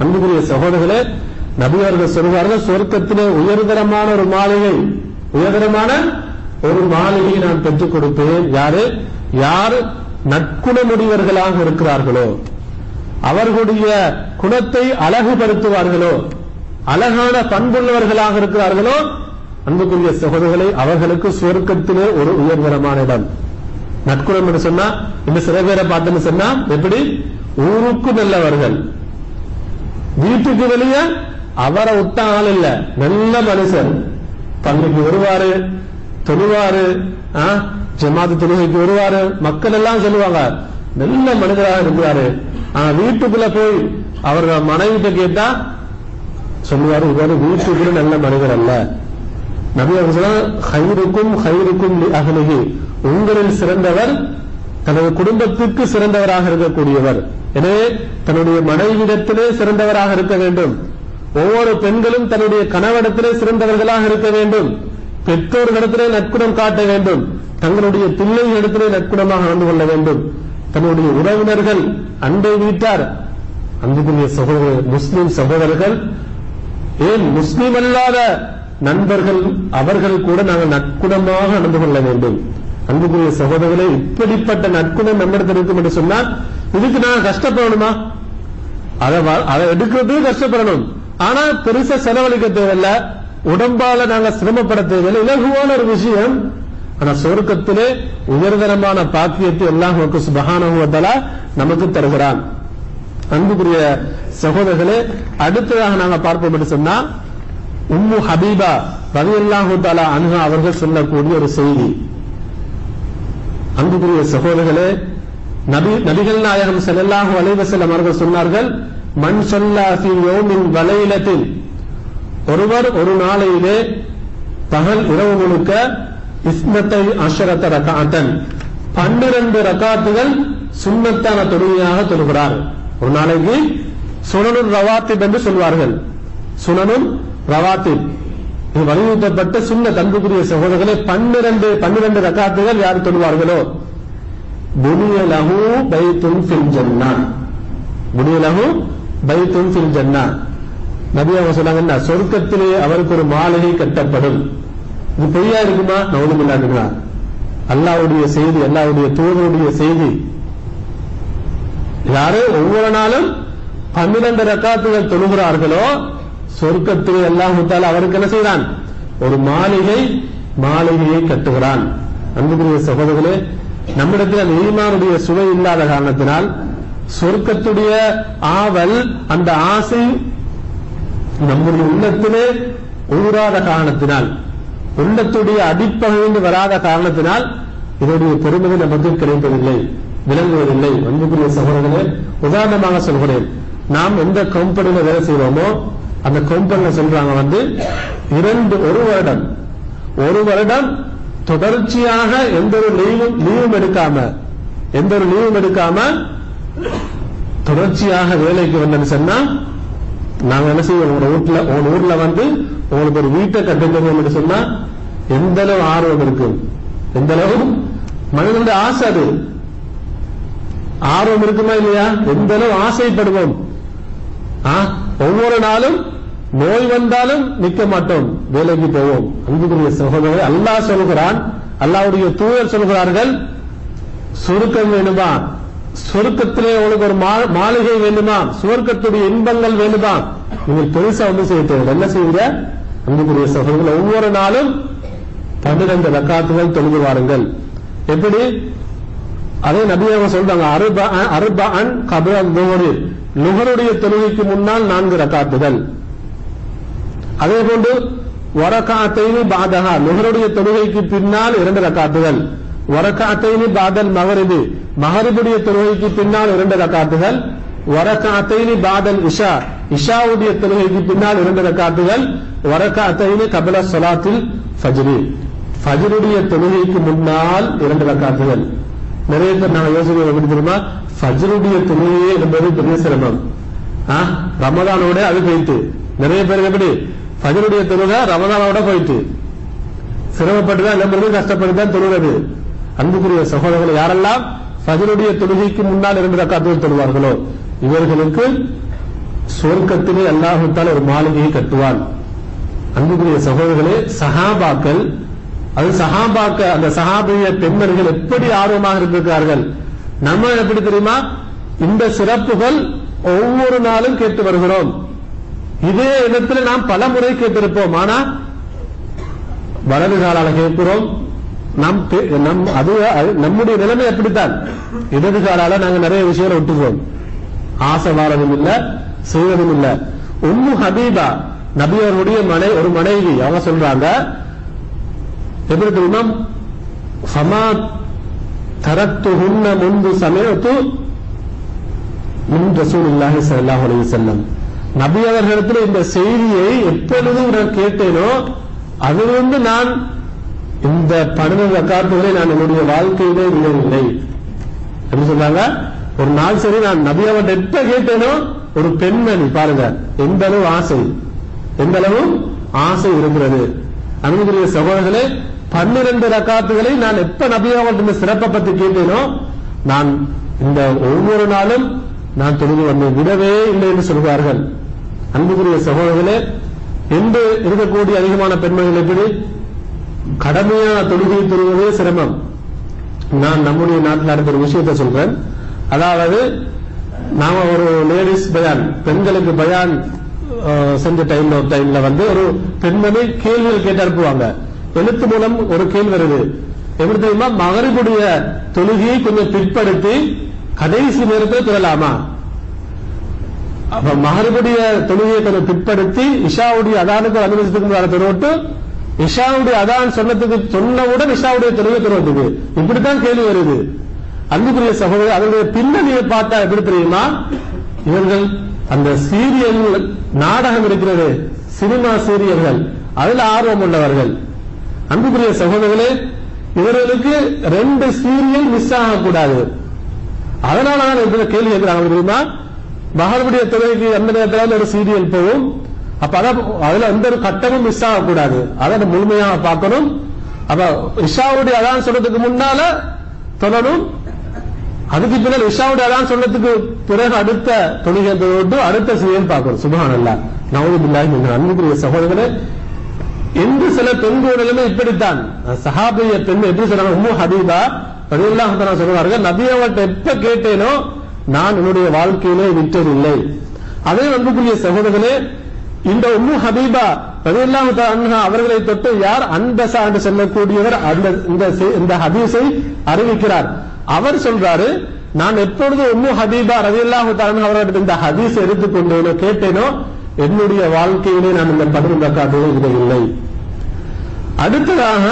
அன்புக்குரிய சகோதரர்களே நபி அவர்கள் சொல்வார்கள் சொர்க்கத்திலே உயர்தரமான ஒரு மாளிகை. உயர்தரமான ஒரு மாளிகையை நான் பெற்றுக் கொடுப்பேன். யாரு? யார் நற்குணமுடையவர்களாக இருக்கிறார்களோ அவர்களுடைய குணத்தை அழகுபடுத்துவார்களோ அழகான பண்புள்ளவர்களாக இருக்கிறார்களோ அன்புக்குரிய சகோதரர்களை அவர்களுக்கு சுவர்க்கத்திலே ஒரு உயர்தரமான இடம். நற்குணம் என்று சொன்னா இந்த சில பேரை பார்த்தோம்னு சொன்னா எப்படி? ஊருக்கு நல்லவர்கள். வீட்டுக்கு வெளியே அவரை விட்ட ஆள் இல்ல. நல்ல மனுஷன். பள்ளிக்கு வருவாரு. தொழுவாரு ஜமாத்து தொழுகைக்கு வருவாரு. மக்கள் எல்லாம் சொல்லுவாங்க நல்ல மனிதராக இருக்கிறாரு ஆனா வீட்டுக்குள்ள போய் அவர்கள் மனைவிட்ட கேட்டா சொல்லுவாரு இவர் வீட்டுக்குள்ள நல்ல மனிதர் அல்ல. நபி ஹைருக்கும் ஹைருக்கும் அகலகி உங்களில் சிறந்தவர் தனது குடும்பத்திற்கு சிறந்தவராக இருக்கக்கூடியவர். எனவே தன்னுடைய மனைவிடத்திலே சிறந்தவராக இருக்க வேண்டும். ஒவ்வொரு பெண்களும் தன்னுடைய கணவனிடத்திலே சிறந்தவர்களாக இருக்க வேண்டும். பெற்றோர்களிடத்திலே நற்குணம் காட்ட வேண்டும். தங்களுடைய பிள்ளைகளிடத்திலே நற்குணமாக நடந்து கொள்ள வேண்டும். தன்னுடைய உறவினர்கள் அண்டை வீட்டார். அன்புக்குரிய சகோதரர் முஸ்லிம் சகோதரர்கள் ஏன் முஸ்லிம் அல்லாத நண்பர்கள் அவர்கள் கூட நாங்கள் நற்குணமாக நடந்து கொள்ள வேண்டும். அன்புக்குரிய சகோதரர்களே இப்படிப்பட்ட நற்குணம் நம்மிடத்தில் இருக்கும் என்று சொன்னால் இதுக்கு நாங்கள் கஷ்டப்படணுமா? அதை வ- அதை எடுக்கிறது கஷ்டப்படணும். ஆனா பெருசா செலவழிக்க தேவையில்ல. உடம்பால நாங்க சிரமப்பட தேவையில்லை இலகுவான ஒரு விஷயம். ஆனா சொர்க்கத்திலே உயர்தரமான பாக்கியத்தை எல்லாம் நமக்கு சுபகானுவதலா நமக்கு தருகிறான். அன்புக்குரிய சகோதரர்களே அடுத்ததாக நாங்க பார்ப்போம் என்று சொன்னா உம்மு ஹபீபா ரலியல்லாஹு தாலா அனுகா அவர்கள் சொல்லக்கூடிய ஒரு செய்தி. அன்புக்குரிய சகோதரர்களே நபி நபிகள் நாயகம் ஸல்லல்லாஹு அலைஹி அவர்கள் சொன்னார்கள் மண் ஸல்லா யோமின் யௌமின் ஒருவர் ஒரு நாளையிலே பகல் இரவு முழுக்க இஸ்மத்தை அஷரத்த ரகாத்தன் பன்னிரண்டு ரகாத்துகள் சுண்ணத்தான தொழுகையாக தொழுகிறார். ஒரு நாளைக்கு சுனனும் ரவாத்திப் என்று சொல்வார்கள். சுனனும் ரவாத்திப். இது வலியுறுத்தப்பட்ட சுண்ண தன்புக்குரிய சகோதரர்களே பன்னிரண்டு பன்னிரண்டு ரகாத்துகள் யார் தொழுவார்களோ? புனியலகு பைத்தும் பைத்துன் ஃபில் ஜன்னா. புனியலகு பைத்தும் பைத்துன் ஃபில் ஜன்னா. நபி அவங்க சொன்னாங்க சொர்க்கத்திலே அவருக்கு ஒரு மாளிகை கட்டப்படும். இது பொய்யா இருக்குமா? நவலும் இல்லாதுங்களா அல்லாவுடைய செய்தி அல்லாவுடைய தூதருடைய செய்தி. யாரு? ஒவ்வொரு நாளும் பன்னிரண்டு ரக்காத்துகள் தொழுகிறார்களோ சொர்க்கத்திலே அல்லாஹ் தால அவருக்கு என்ன செய்கிறான் ஒரு மாளிகை மாளிகையை கட்டுகிறான். அன்புக்குரிய சகோதரர்களே நம்மிடத்தில் அந்த ஈமானுடைய சுவை இல்லாத காரணத்தினால் சொர்க்கத்துடைய ஆவல் அந்த ஆசை நம்முடைய உள்ளத்திலே ஊறாத காரணத்தினால் உள்ளத்துடைய அடிப்பகையில் வராத காரணத்தினால் இதனுடைய பெருமதி நமக்கு கிடைப்பதில்லை விளங்குவதில்லை. அன்புக்குரிய சகோதரர்களே உதாரணமாக சொல்கிறேன். நாம் எந்த கம்பெனியில வேலை செய்வோமோ அந்த கம்பெனில சொல்றாங்க வந்து இரண்டு ஒரு வருடம். ஒரு வருடம் தொடர்ச்சியாக எந்த ஒரு லீவும் லீவும் எடுக்காம எந்த ஒரு லீவும் எடுக்காம தொடர்ச்சியாக வேலைக்கு வந்தேன்னு சொன்னா நாங்க என்ன செய்வோம்? உங்க வீட்டுல உங்க ஊர்ல வந்து உங்களுக்கு ஒரு வீட்டை கட்டுக்கணும் என்று சொன்னா எந்த அளவு ஆர்வம் இருக்கு? எந்த அளவு? மனிதனுடைய ஆசை அது. ஆர்வம் இருக்குமா இல்லையா? எந்த அளவு ஆசைப்படுவோம்? ஒவ்வொரு நாளும் நோய் வந்தாலும் நிக்க மாட்டோம் வேலைக்கு போவோம். அன்புக்குரிய சகோதரர் அல்லாஹ் சொல்கிறான் அல்லாவுடைய தூயர் சொல்கிறார்கள் சுருக்கம் வேணுமா? சொர்க்கத்திலே உங்களுக்கு ஒரு மா- மாளிகை வேண்டுமா? சுவர்க்கத்துடைய இன்பங்கள் வேண்டுமா? நீங்கள் பெருசா வந்து செய்ய தேவை என்ன செய்யுங்க அன்புக்குரிய சகோதரர்கள் ஒவ்வொரு நாளும் பன்னிரண்டு ரக்காத்துகள் தொழுது வாருங்கள். எப்படி? அதே நபி அவங்க சொல்றாங்க அருப அருப அன் கபர நுகரு நுகருடைய தொழுகைக்கு முன்னால் நான்கு ரக்காத்துகள். அதே போன்று வரக்காத்தைனி பாதகா நுகருடைய தொழுகைக்கு பின்னால் இரண்டு ரக்காத்துகள். வரக்காத்தைனி பாதல் மகரிபு. மகரிபுடைய தொழுகைக்கு பின்னால் இரண்டு ரக்காத்துகள் வரக்காத்தைனி பாதல் இஷா. இஷாவுடைய தொழுகைக்கு பின்னால் இரண்டு ரக்காத்துகள் வரக்காத்தைனி கபல சொலாத்தில் ஃபஜ்ரி. ஃபஜ்ருடைய தொழுகைக்கு முன்னால் இரண்டு ரக்காத்துகள். நிறைய பேர் நாங்க யோசிக்கிறோம் எப்படி தெரியுமா? ஃபஜ்ருடைய தொழுகையே என்பது பெரிய சிரமம். ரமதானோட அது போயிட்டு. நிறைய பேருக்கு எப்படி? ஃபஜ்ருடைய தொழுகை ரமதானோட போயிட்டு. சிரமப்பட்டு தான் கஷ்டப்பட்டு தான் தொழுகிறது அன்புக்குரிய சகோதரர்கள் யாரெல்லாம் பதிலுடைய தொழுகைக்கு முன்னால் இரண்டு ரக்காத்துகள் தொழுவார்களோ இவர்களுக்கு சொர்க்கத்திலே அல்லாஹுத்தால் ஒரு மாளிகையை கட்டுவான். அன்புக்குரிய சகோதரர்களே சஹாபாக்கள் அது சஹாபாக்க அந்த சஹாபிய பெண்மர்கள் எப்படி ஆர்வமாக இருந்திருக்கிறார்கள்? நம்ம எப்படி தெரியுமா? இந்த சிறப்புகள் ஒவ்வொரு நாளும் கேட்டு வருகிறோம். இதே இடத்துல நாம் பல முறை கேட்டிருப்போம். ஆனா வலது காலால கேட்கிறோம். நம் நம் அது அது நம்முடைய நிலைமை அப்படித்தான். இடதுகாலால நாங்க நிறைய விஷயங்களை விட்டுருவோம். ஆசை வாரதும் இல்ல செய்வதும் இல்ல. உம்மு ஹபீபா நபி அவருடைய மனை ஒரு மனைவி அவங்க சொல்றாங்க எப்படி தெரியுமா? ஃபமா உண்ண முன்பு சமயத்து முன் ரசூல் இல்லாஹி சல்லாஹ் அலி செல்லம் நபி அவர்களிடத்தில் இந்த செய்தியை எப்பொழுதும் நான் கேட்டேனோ அதிலிருந்து நான் இந்த பன்னெண்டு ரக்காத்துகளை நான் என்னுடைய வாழ்க்கையிலே விடவில்லை. எப்படி சொல்றாங்க? ஒரு நாள் சரி நான் நபி அவன் எப்ப கேட்டேனோ ஒரு பெண்மணி பாருங்க எந்த அளவு ஆசை. எந்த அளவு ஆசை இருக்கிறது அன்புக்குரிய சகோதரர்களே பன்னிரண்டு ரக்காத்துகளை நான் எப்ப நபி அவர்கிட்ட சிறப்பை பத்தி கேட்டேனோ நான் இந்த ஒவ்வொரு நாளும் நான் தொழுது வந்து விடவே இல்லை என்று சொல்கிறார்கள். அன்புக்குரிய சகோதரர்களே என்று இருக்கக்கூடிய அதிகமான பெண்மணிகள் எப்படி? கடமையான தொழுகை தொழுவதே சிரமம். நான் நம்முடைய நாட்டில் நடந்த ஒரு விஷயத்தை சொல்றேன். அதாவது நாம ஒரு லேடிஸ் பயான் பெண்களுக்கு பயான் செஞ்ச டைம்ல ஒரு டைம்ல வந்து ஒரு பெண்மணி கேள்விகள் கேட்டு அனுப்புவாங்க எழுத்து மூலம் ஒரு கேள்வி வருது. எப்படி தெரியுமா? மகரிபுடைய தொழுகையை கொஞ்சம் பிற்படுத்தி கடைசி நேரத்தில் தொழலாமா அப்ப மகரிபுடைய தொழுகையை கொஞ்சம் பிற்படுத்தி இஷாவுடைய அதானுக்கு அனுமதித்துக்கு முன்னால இஷாவுடைய அதான் சொன்னதுக்கு சொன்னவுடன் இஷாவுடைய தொழுகை தொழுவதுக்கு இப்படித்தான் கேள்வி வருது. அன்புக்குரிய சகோதரர் அதனுடைய பின்னணியை பார்த்தா எப்படி தெரியுமா? இவர்கள் அந்த சீரியல் நாடகம் இருக்கிறது. சினிமா சீரியல்கள். அதுல ஆர்வம் உள்ளவர்கள். அன்புக்குரிய சகோதரர்களே இவர்களுக்கு ரெண்டு சீரியல் மிஸ் ஆகக்கூடாது. அதனால தான் கேள்வி கேட்கிறாங்க தெரியுமா? மகளுடைய தொழிலுக்கு எந்த நேரத்தில் ஒரு சீரியல் போகும். அப்ப அதான் அதுல எந்த ஒரு கட்டமும் மிஸ் ஆகக்கூடாது. அதை முழுமையாக பார்க்கணும். அப்ப இஷாவுடைய அதான் சொல்றதுக்கு முன்னால தொழணும் அதுக்கு பின்னால் இஷாவுடைய அதான் சொல்றதுக்கு பிறகு அடுத்த தொழுகை அடுத்த சீரியல் பார்க்கணும். சுபஹானல்லா. நவது பில்லாஹி மின் அன்புக்குரிய சகோதரர்களே என்று சில பெண்களுமே இப்படித்தான். சஹாபிய பெண் எப்படி சொன்னாங்க உம்மு ஹபீபா ரலியல்லாஹு சொல்லுவார்கள் நபி அவர்கிட்ட எப்ப கேட்டேனோ நான் என்னுடைய வாழ்க்கையிலே விட்டதில்லை. அதே அன்புக்குரிய சகோதரர்களே இந்த உம்மு ஹபீபா ரலியல்லாஹு அன்ஹா அவர்களை தொட்டு யார் அன்பசா என்று சொல்லக்கூடியவர் அந்த இந்த இந்த ஹதீஸை அறிவிக்கிறார். அவர் சொல்றாரு நான் எப்பொழுது உம்மு ஹபீபா ரலியல்லாஹு தஆலா அன்ஹா அவர்களிடம் இந்த ஹதீஸை எடுத்துக்கொண்டேனோ கேட்டேனோ என்னுடைய வாழ்க்கையிலே நான் இந்த பதினொன்று ரக்காத்துகளை இல்லை. அடுத்ததாக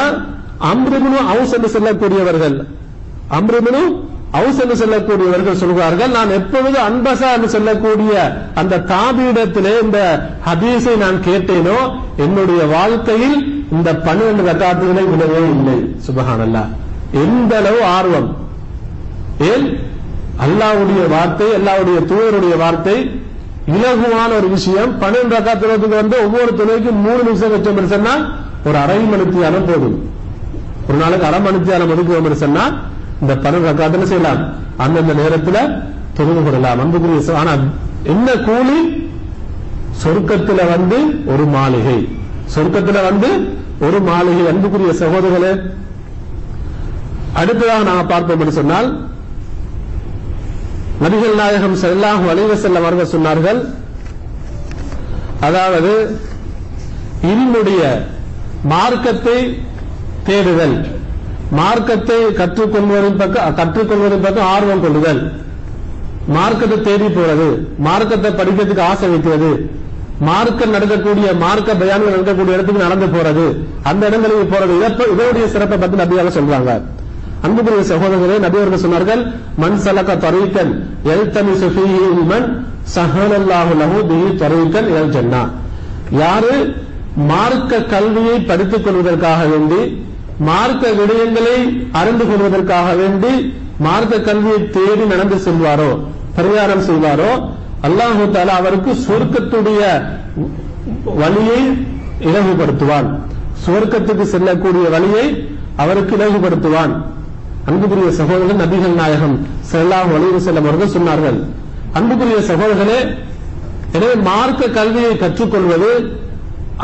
அம்ருமுனு அவுஸ் என்று சொல்லக்கூடியவர்கள் அம்ருமுனு அவுஸ் என்று சொல்லக்கூடியவர்கள் சொல்கிறார்கள் நான் எப்பொழுது அன்பசா என்று சொல்லக்கூடிய அந்த தாபியிடத்திலே இந்த ஹதீஸை நான் கேட்டேனோ என்னுடைய வாழ்க்கையில் இந்த பன்னிரண்டு ரக்காத்துகளை விடவே இல்லை. சுபஹானல்லா எந்த அளவு ஆர்வம். ஏன்? அல்லாவுடைய வார்த்தை அல்லாவுடைய தூதருடைய வார்த்தை இலகுவான ஒரு விஷயம். பன்னெண்டு ரக்கா வந்து ஒவ்வொரு தொழுகைக்கும் மூணு நிமிஷம் வச்சோம் சொன்னா ஒரு அரை மணித்தியாலம் போதும். ஒரு நாளுக்கு அரை மணித்தியாலம் ஒதுக்குவோம் சொன்னா இந்த பன்னெண்டு ரக்காத்துல செய்யலாம். அந்தந்த நேரத்துல தொழுது கொள்ளலாம். அன்புக்குரிய ஆனா என்ன கூலி? சொர்க்கத்துல வந்து ஒரு மாளிகை. சொர்க்கத்துல வந்து ஒரு மாளிகை. அன்புக்குரிய சகோதரர்களே அடுத்ததாக நாம பார்ப்போம் என்று சொன்னால் நபிகள் நாயகம் ஸல்லல்லாஹு அலைஹி செல்ல அவர்கள் சொன்னார்கள் அதாவது இன்னுடைய மார்க்கத்தை தேடுதல். மார்க்கத்தை கற்றுக்கொள்வதின் பக்கம் கற்றுக்கொள்வதின் பக்கம் ஆர்வம் கொள்ளுதல். மார்க்கத்தை தேடி போறது மார்க்கத்தை படிக்கிறதுக்கு ஆசை வைக்கிறது. மார்க்கம் நடக்கக்கூடிய மார்க்க பயான்கள் நடக்கக்கூடிய இடத்துக்கு நடந்து போறது. அந்த இடங்களுக்கு போறது. இதனுடைய சிறப்பை பத்தி நபியாக சொல்றாங்க. அன்புக்குரிய சகோதரர்களே நபியவர்கள் சொன்னார்கள் மண் சலக்க தரீக்கன் எல்தமி சுஃபிஹி சுஃபிமன் சஹலல்லாஹு லஹு தரீக்கன் எல் ஜன்னா யாரு மார்க்க கல்வியை படித்துக் கொள்வதற்காக வேண்டி மார்க்க விடயங்களை அறிந்து கொள்வதற்காக வேண்டி மார்க்க கல்வியை தேடி நடந்து செல்வாரோ பரிகாரம் செய்வாரோ அல்லாஹு தாலா அவருக்கு சொர்க்கத்துடைய வழியை இலகுபடுத்துவான். சுவர்க்கத்துக்கு செல்லக்கூடிய வழியை அவருக்கு இலகுபடுத்துவான். அன்புக்குரிய சகோதரன் நபிகள் நாயகம் ஸல்லல்லாஹு வழியில் வஸல்லம் அவர்கள் சொன்னார்கள் அன்புக்குரிய சகோதரர்களே எனவே மார்க்க கல்வியை கற்றுக்கொள்வது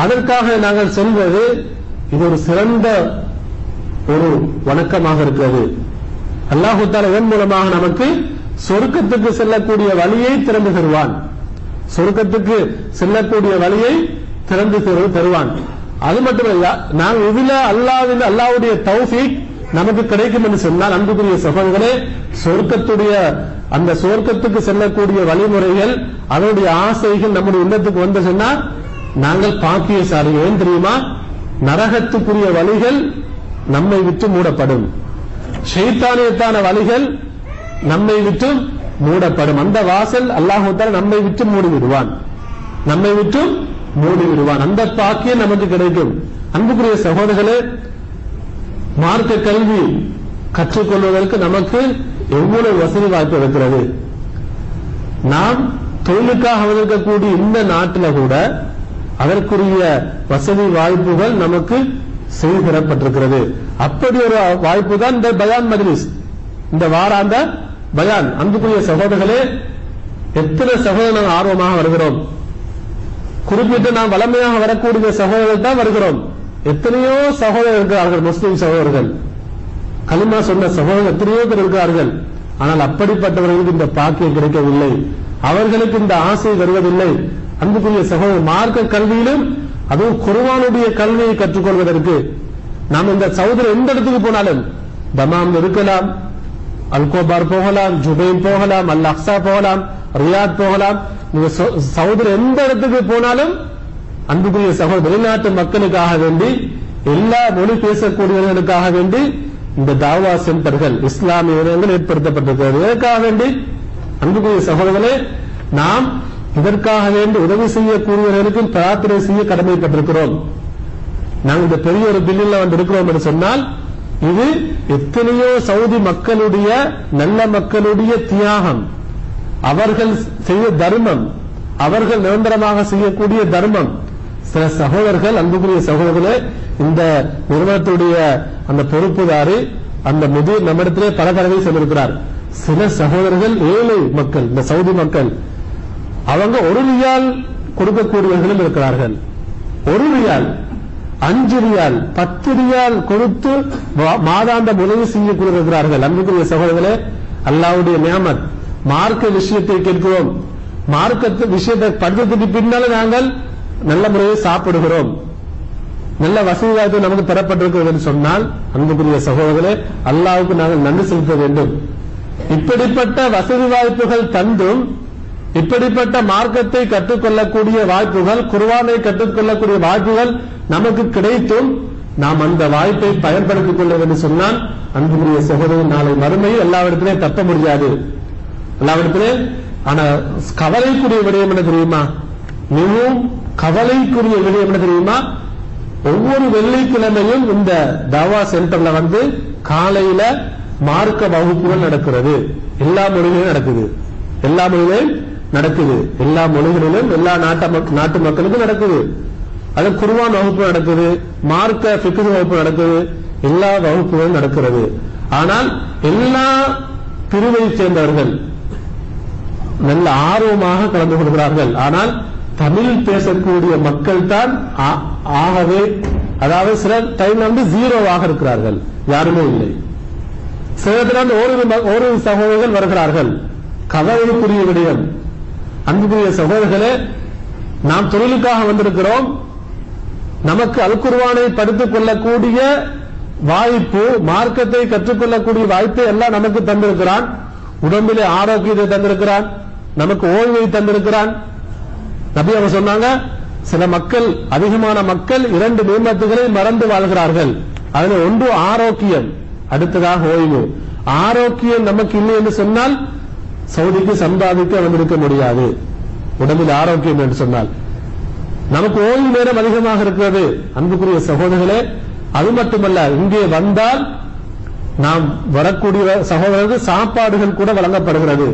அதற்காக நாங்கள் செல்வது இது ஒரு சிறந்த ஒரு வணக்கமாக இருக்கிறது. அல்லாஹு தாலா இதன் மூலமாக நமக்கு சொர்க்கத்துக்கு செல்லக்கூடிய வழியை திறந்து தருவான். சொர்க்கத்துக்கு செல்லக்கூடிய வழியை திறந்து தருவான். அது மட்டுமல்ல நாம் இதுல அல்லாவின் அல்லாவுடைய தௌஃபீக் நமக்கு கிடைக்கும் என்று சொன்னால் அன்புக்குரிய சகோதரே சொர்க்கத்துடைய அந்த சொர்க்கத்துக்கு செல்லக்கூடிய வழிமுறைகள் அதனுடைய ஆசைகள் நம்முடைய உள்ளத்துக்கு வந்து சொன்னா நாங்கள் பாக்கியசாலி ஏன் தெரியுமா? நரகத்துக்குரிய வழிகள் நம்மை விட்டு மூடப்படும். ஷைத்தானியத்தான வழிகள்? நம்மை விட்டு மூடப்படும். அந்த வாசல் அல்லாஹால நம்மை விட்டு மூடி விடுவான் நம்மை விட்டு மூடி விடுவான் அந்த பாக்கியம் நமக்கு கிடைக்கும். அன்புக்குரிய சகோதரர்களே மார்க்க கல்வி கற்றுக்கொள்வதற்கு நமக்கு எவ்வளவு வசதி வாய்ப்பு இருக்கிறது? நாம் தொழிலுக்காக வந்திருக்கக்கூடிய இந்த நாட்டில் கூட அதற்குரிய வசதி வாய்ப்புகள் நமக்கு செய்து தரப்பட்டிருக்கிறது அப்படி ஒரு வாய்ப்பு தான் இந்த பயான் மஜ்லிஸ். இந்த வாராந்த பயான். அன்புக்குரிய சகோதரர்களே எத்தனை சகோதரர் நாங்கள் ஆர்வமாக வருகிறோம். குறிப்பிட்டு நாம் வளமையாக வரக்கூடிய சகோதரர்கள் தான் வருகிறோம். எத்தனையோ சகோதரர் இருக்கிறார்கள் முஸ்லிம் சகோதரர்கள். கலிமா சொன்ன சகோதரர் எத்தனையோ பேர் இருக்கிறார்கள். ஆனால் அப்படிப்பட்டவர்களுக்கு இந்த பாக்கியம் கிடைக்கவில்லை. அவர்களுக்கு இந்த ஆசை வருவதில்லை. அன்புக்குரிய சகோதரர் மார்க்க கல்வியிலும் அதுவும் குருவானுடைய கல்வியை கற்றுக்கொள்வதற்கு நாம் இந்த சவுதிர எந்த இடத்துக்கு போனாலும் தமாம் இருக்கலாம் அல்கோபார் போகலாம் ஜுபைன் போகலாம் அல் அக்ஸா போகலாம் ரியாத் போகலாம். நீங்க எந்த இடத்துக்கு போனாலும் அன்புக்குரிய சகோதர வெளிநாட்டு மக்களுக்காக வேண்டி எல்லா மொழி பேசக்கூடியவர்களுக்காக வேண்டி இந்த தாவா சென்டர்கள் இஸ்லாமிய இடங்கள் ஏற்படுத்தப்பட்டிருக்கிறது. இதற்காக வேண்டி? அன்புக்குரிய சகோதரர்களே நாம் இதற்காக வேண்டி உதவி செய்யக்கூடியவர்களுக்கும் பிரார்த்தனை செய்ய கடமைப்பட்டிருக்கிறோம். நாங்கள் இந்த பெரிய ஒரு பில்லில் வந்து இருக்கிறோம் என்று சொன்னால் இது எத்தனையோ சவுதி மக்களுடைய நல்ல மக்களுடைய தியாகம். அவர்கள் செய்ய தர்மம் அவர்கள் நிரந்தரமாக செய்யக்கூடிய தர்மம். சில சகோதரர்கள் அன்புக்குரிய சகோதரர்களே இந்த நிறுவனத்துடைய அந்த பொறுப்புதாரி அந்த முதிர் நம்மிடத்திலே பல தடவை சொல்லியிருக்கிறார். சில சகோதரர்கள் ஏழை மக்கள் இந்த சவுதி மக்கள் அவங்க ஒரு ரியால் கொடுக்கக்கூடியவர்களும் இருக்கிறார்கள். ஒரு ரியால். அஞ்சு ரியால். பத்து ரியால் கொடுத்து மாதாந்த உதவி செய்ய இருக்கிறார்கள் அன்புக்குரிய சகோதரர்களே அல்லாவுடைய நியமத். மார்க்க விஷயத்தை கேட்கிறோம். மார்க்கத்து விஷயத்தை படித்ததுக்கு பின்னால நாங்கள் நல்ல முறையை சாப்பிடுகிறோம். நல்ல வசதி வாய்ப்பு நமக்கு பெறப்பட்டிருக்கிறது என்று சொன்னால் அன்புக்குரிய சகோதரர்களே அல்லாவுக்கு நாங்கள் நன்றி செலுத்த வேண்டும். இப்படிப்பட்ட வசதி வாய்ப்புகள் தந்தும் இப்படிப்பட்ட மார்க்கத்தை கற்றுக்கொள்ளக்கூடிய வாய்ப்புகள் குர்வானை கற்றுக்கொள்ளக்கூடிய வாய்ப்புகள் நமக்கு கிடைத்தும் நாம் அந்த வாய்ப்பை பயன்படுத்திக் கொள்ள வேண்டும் சொன்னால் அன்புக்குரிய சகோதரன் நாளை மறுமை எல்லாவிடத்திலே தப்ப முடியாது. எல்லாவிடத்திலே ஆனா கவலைக்குரிய விடயம் என்ன தெரியுமா? மிகவும் கவலைக்குரிய விடயம் என்ன தெரியுமா? ஒவ்வொரு வெள்ளிக்கிழமையும் இந்த தாவா சென்டர்ல வந்து காலையில மார்க்க வகுப்புகள் நடக்கிறது. எல்லா மொழிகளிலும் நடக்குது. எல்லா மொழிகளையும் நடக்குது. எல்லா மொழிகளிலும் எல்லா நாட்டு மக்- நாட்டு மக்களுக்கும் நடக்குது. அது குருவான் வகுப்பு நடக்குது மார்க்க ஃபிக்ஹ் வகுப்பு நடக்குது எல்லா வகுப்புகளும் நடக்கிறது. ஆனால் எல்லா பிரிவை சேர்ந்தவர்கள் நல்ல ஆர்வமாக கலந்து கொள்கிறார்கள். ஆனால் தமிழ் பேசக்கூடிய மக்கள் தான் ஆ- ஆகவே அதாவது சில டைம்ல வந்து ஜீரோவாக இருக்கிறார்கள். யாருமே இல்லை. சில ஓரிரு வந்து ம- சகோதரர்கள் வருகிறார்கள். கவலைக்குரிய விடயம். அன்புக்குரிய சகோதரர்களே நாம் தொழிலுக்காக வந்திருக்கிறோம். நமக்கு அல்குர்வானை படித்துக் கொள்ளக்கூடிய வாய்ப்பு மார்க்கத்தை கற்றுக்கொள்ளக்கூடிய வாய்ப்பை எல்லாம் நமக்கு தந்திருக்கிறான். உடம்பிலே ஆரோக்கியத்தை தந்திருக்கிறான். நமக்கு ஓய்வை தந்திருக்கிறான். நபி அவங்க சொன்னாங்க சில மக்கள் அதிகமான மக்கள் இரண்டு நியமத்துகளை மறந்து வாழ்கிறார்கள். அதில் ஒன்று ஆரோக்கியம் அடுத்ததாக ஓய்வு. ஆரோக்கியம் நமக்கு இல்லை என்று சொன்னால் சவுதிக்கு சம்பாதிக்க வந்திருக்க முடியாது. உடம்பில் ஆரோக்கியம் என்று சொன்னால். நமக்கு ஓய்வு நேரம் அதிகமாக இருக்கிறது. அன்புக்குரிய சகோதரர்களே அது மட்டுமல்ல இங்கே வந்தால் நாம் வரக்கூடிய சகோதரர்கள் சாப்பாடுகள் கூட வழங்கப்படுகிறது.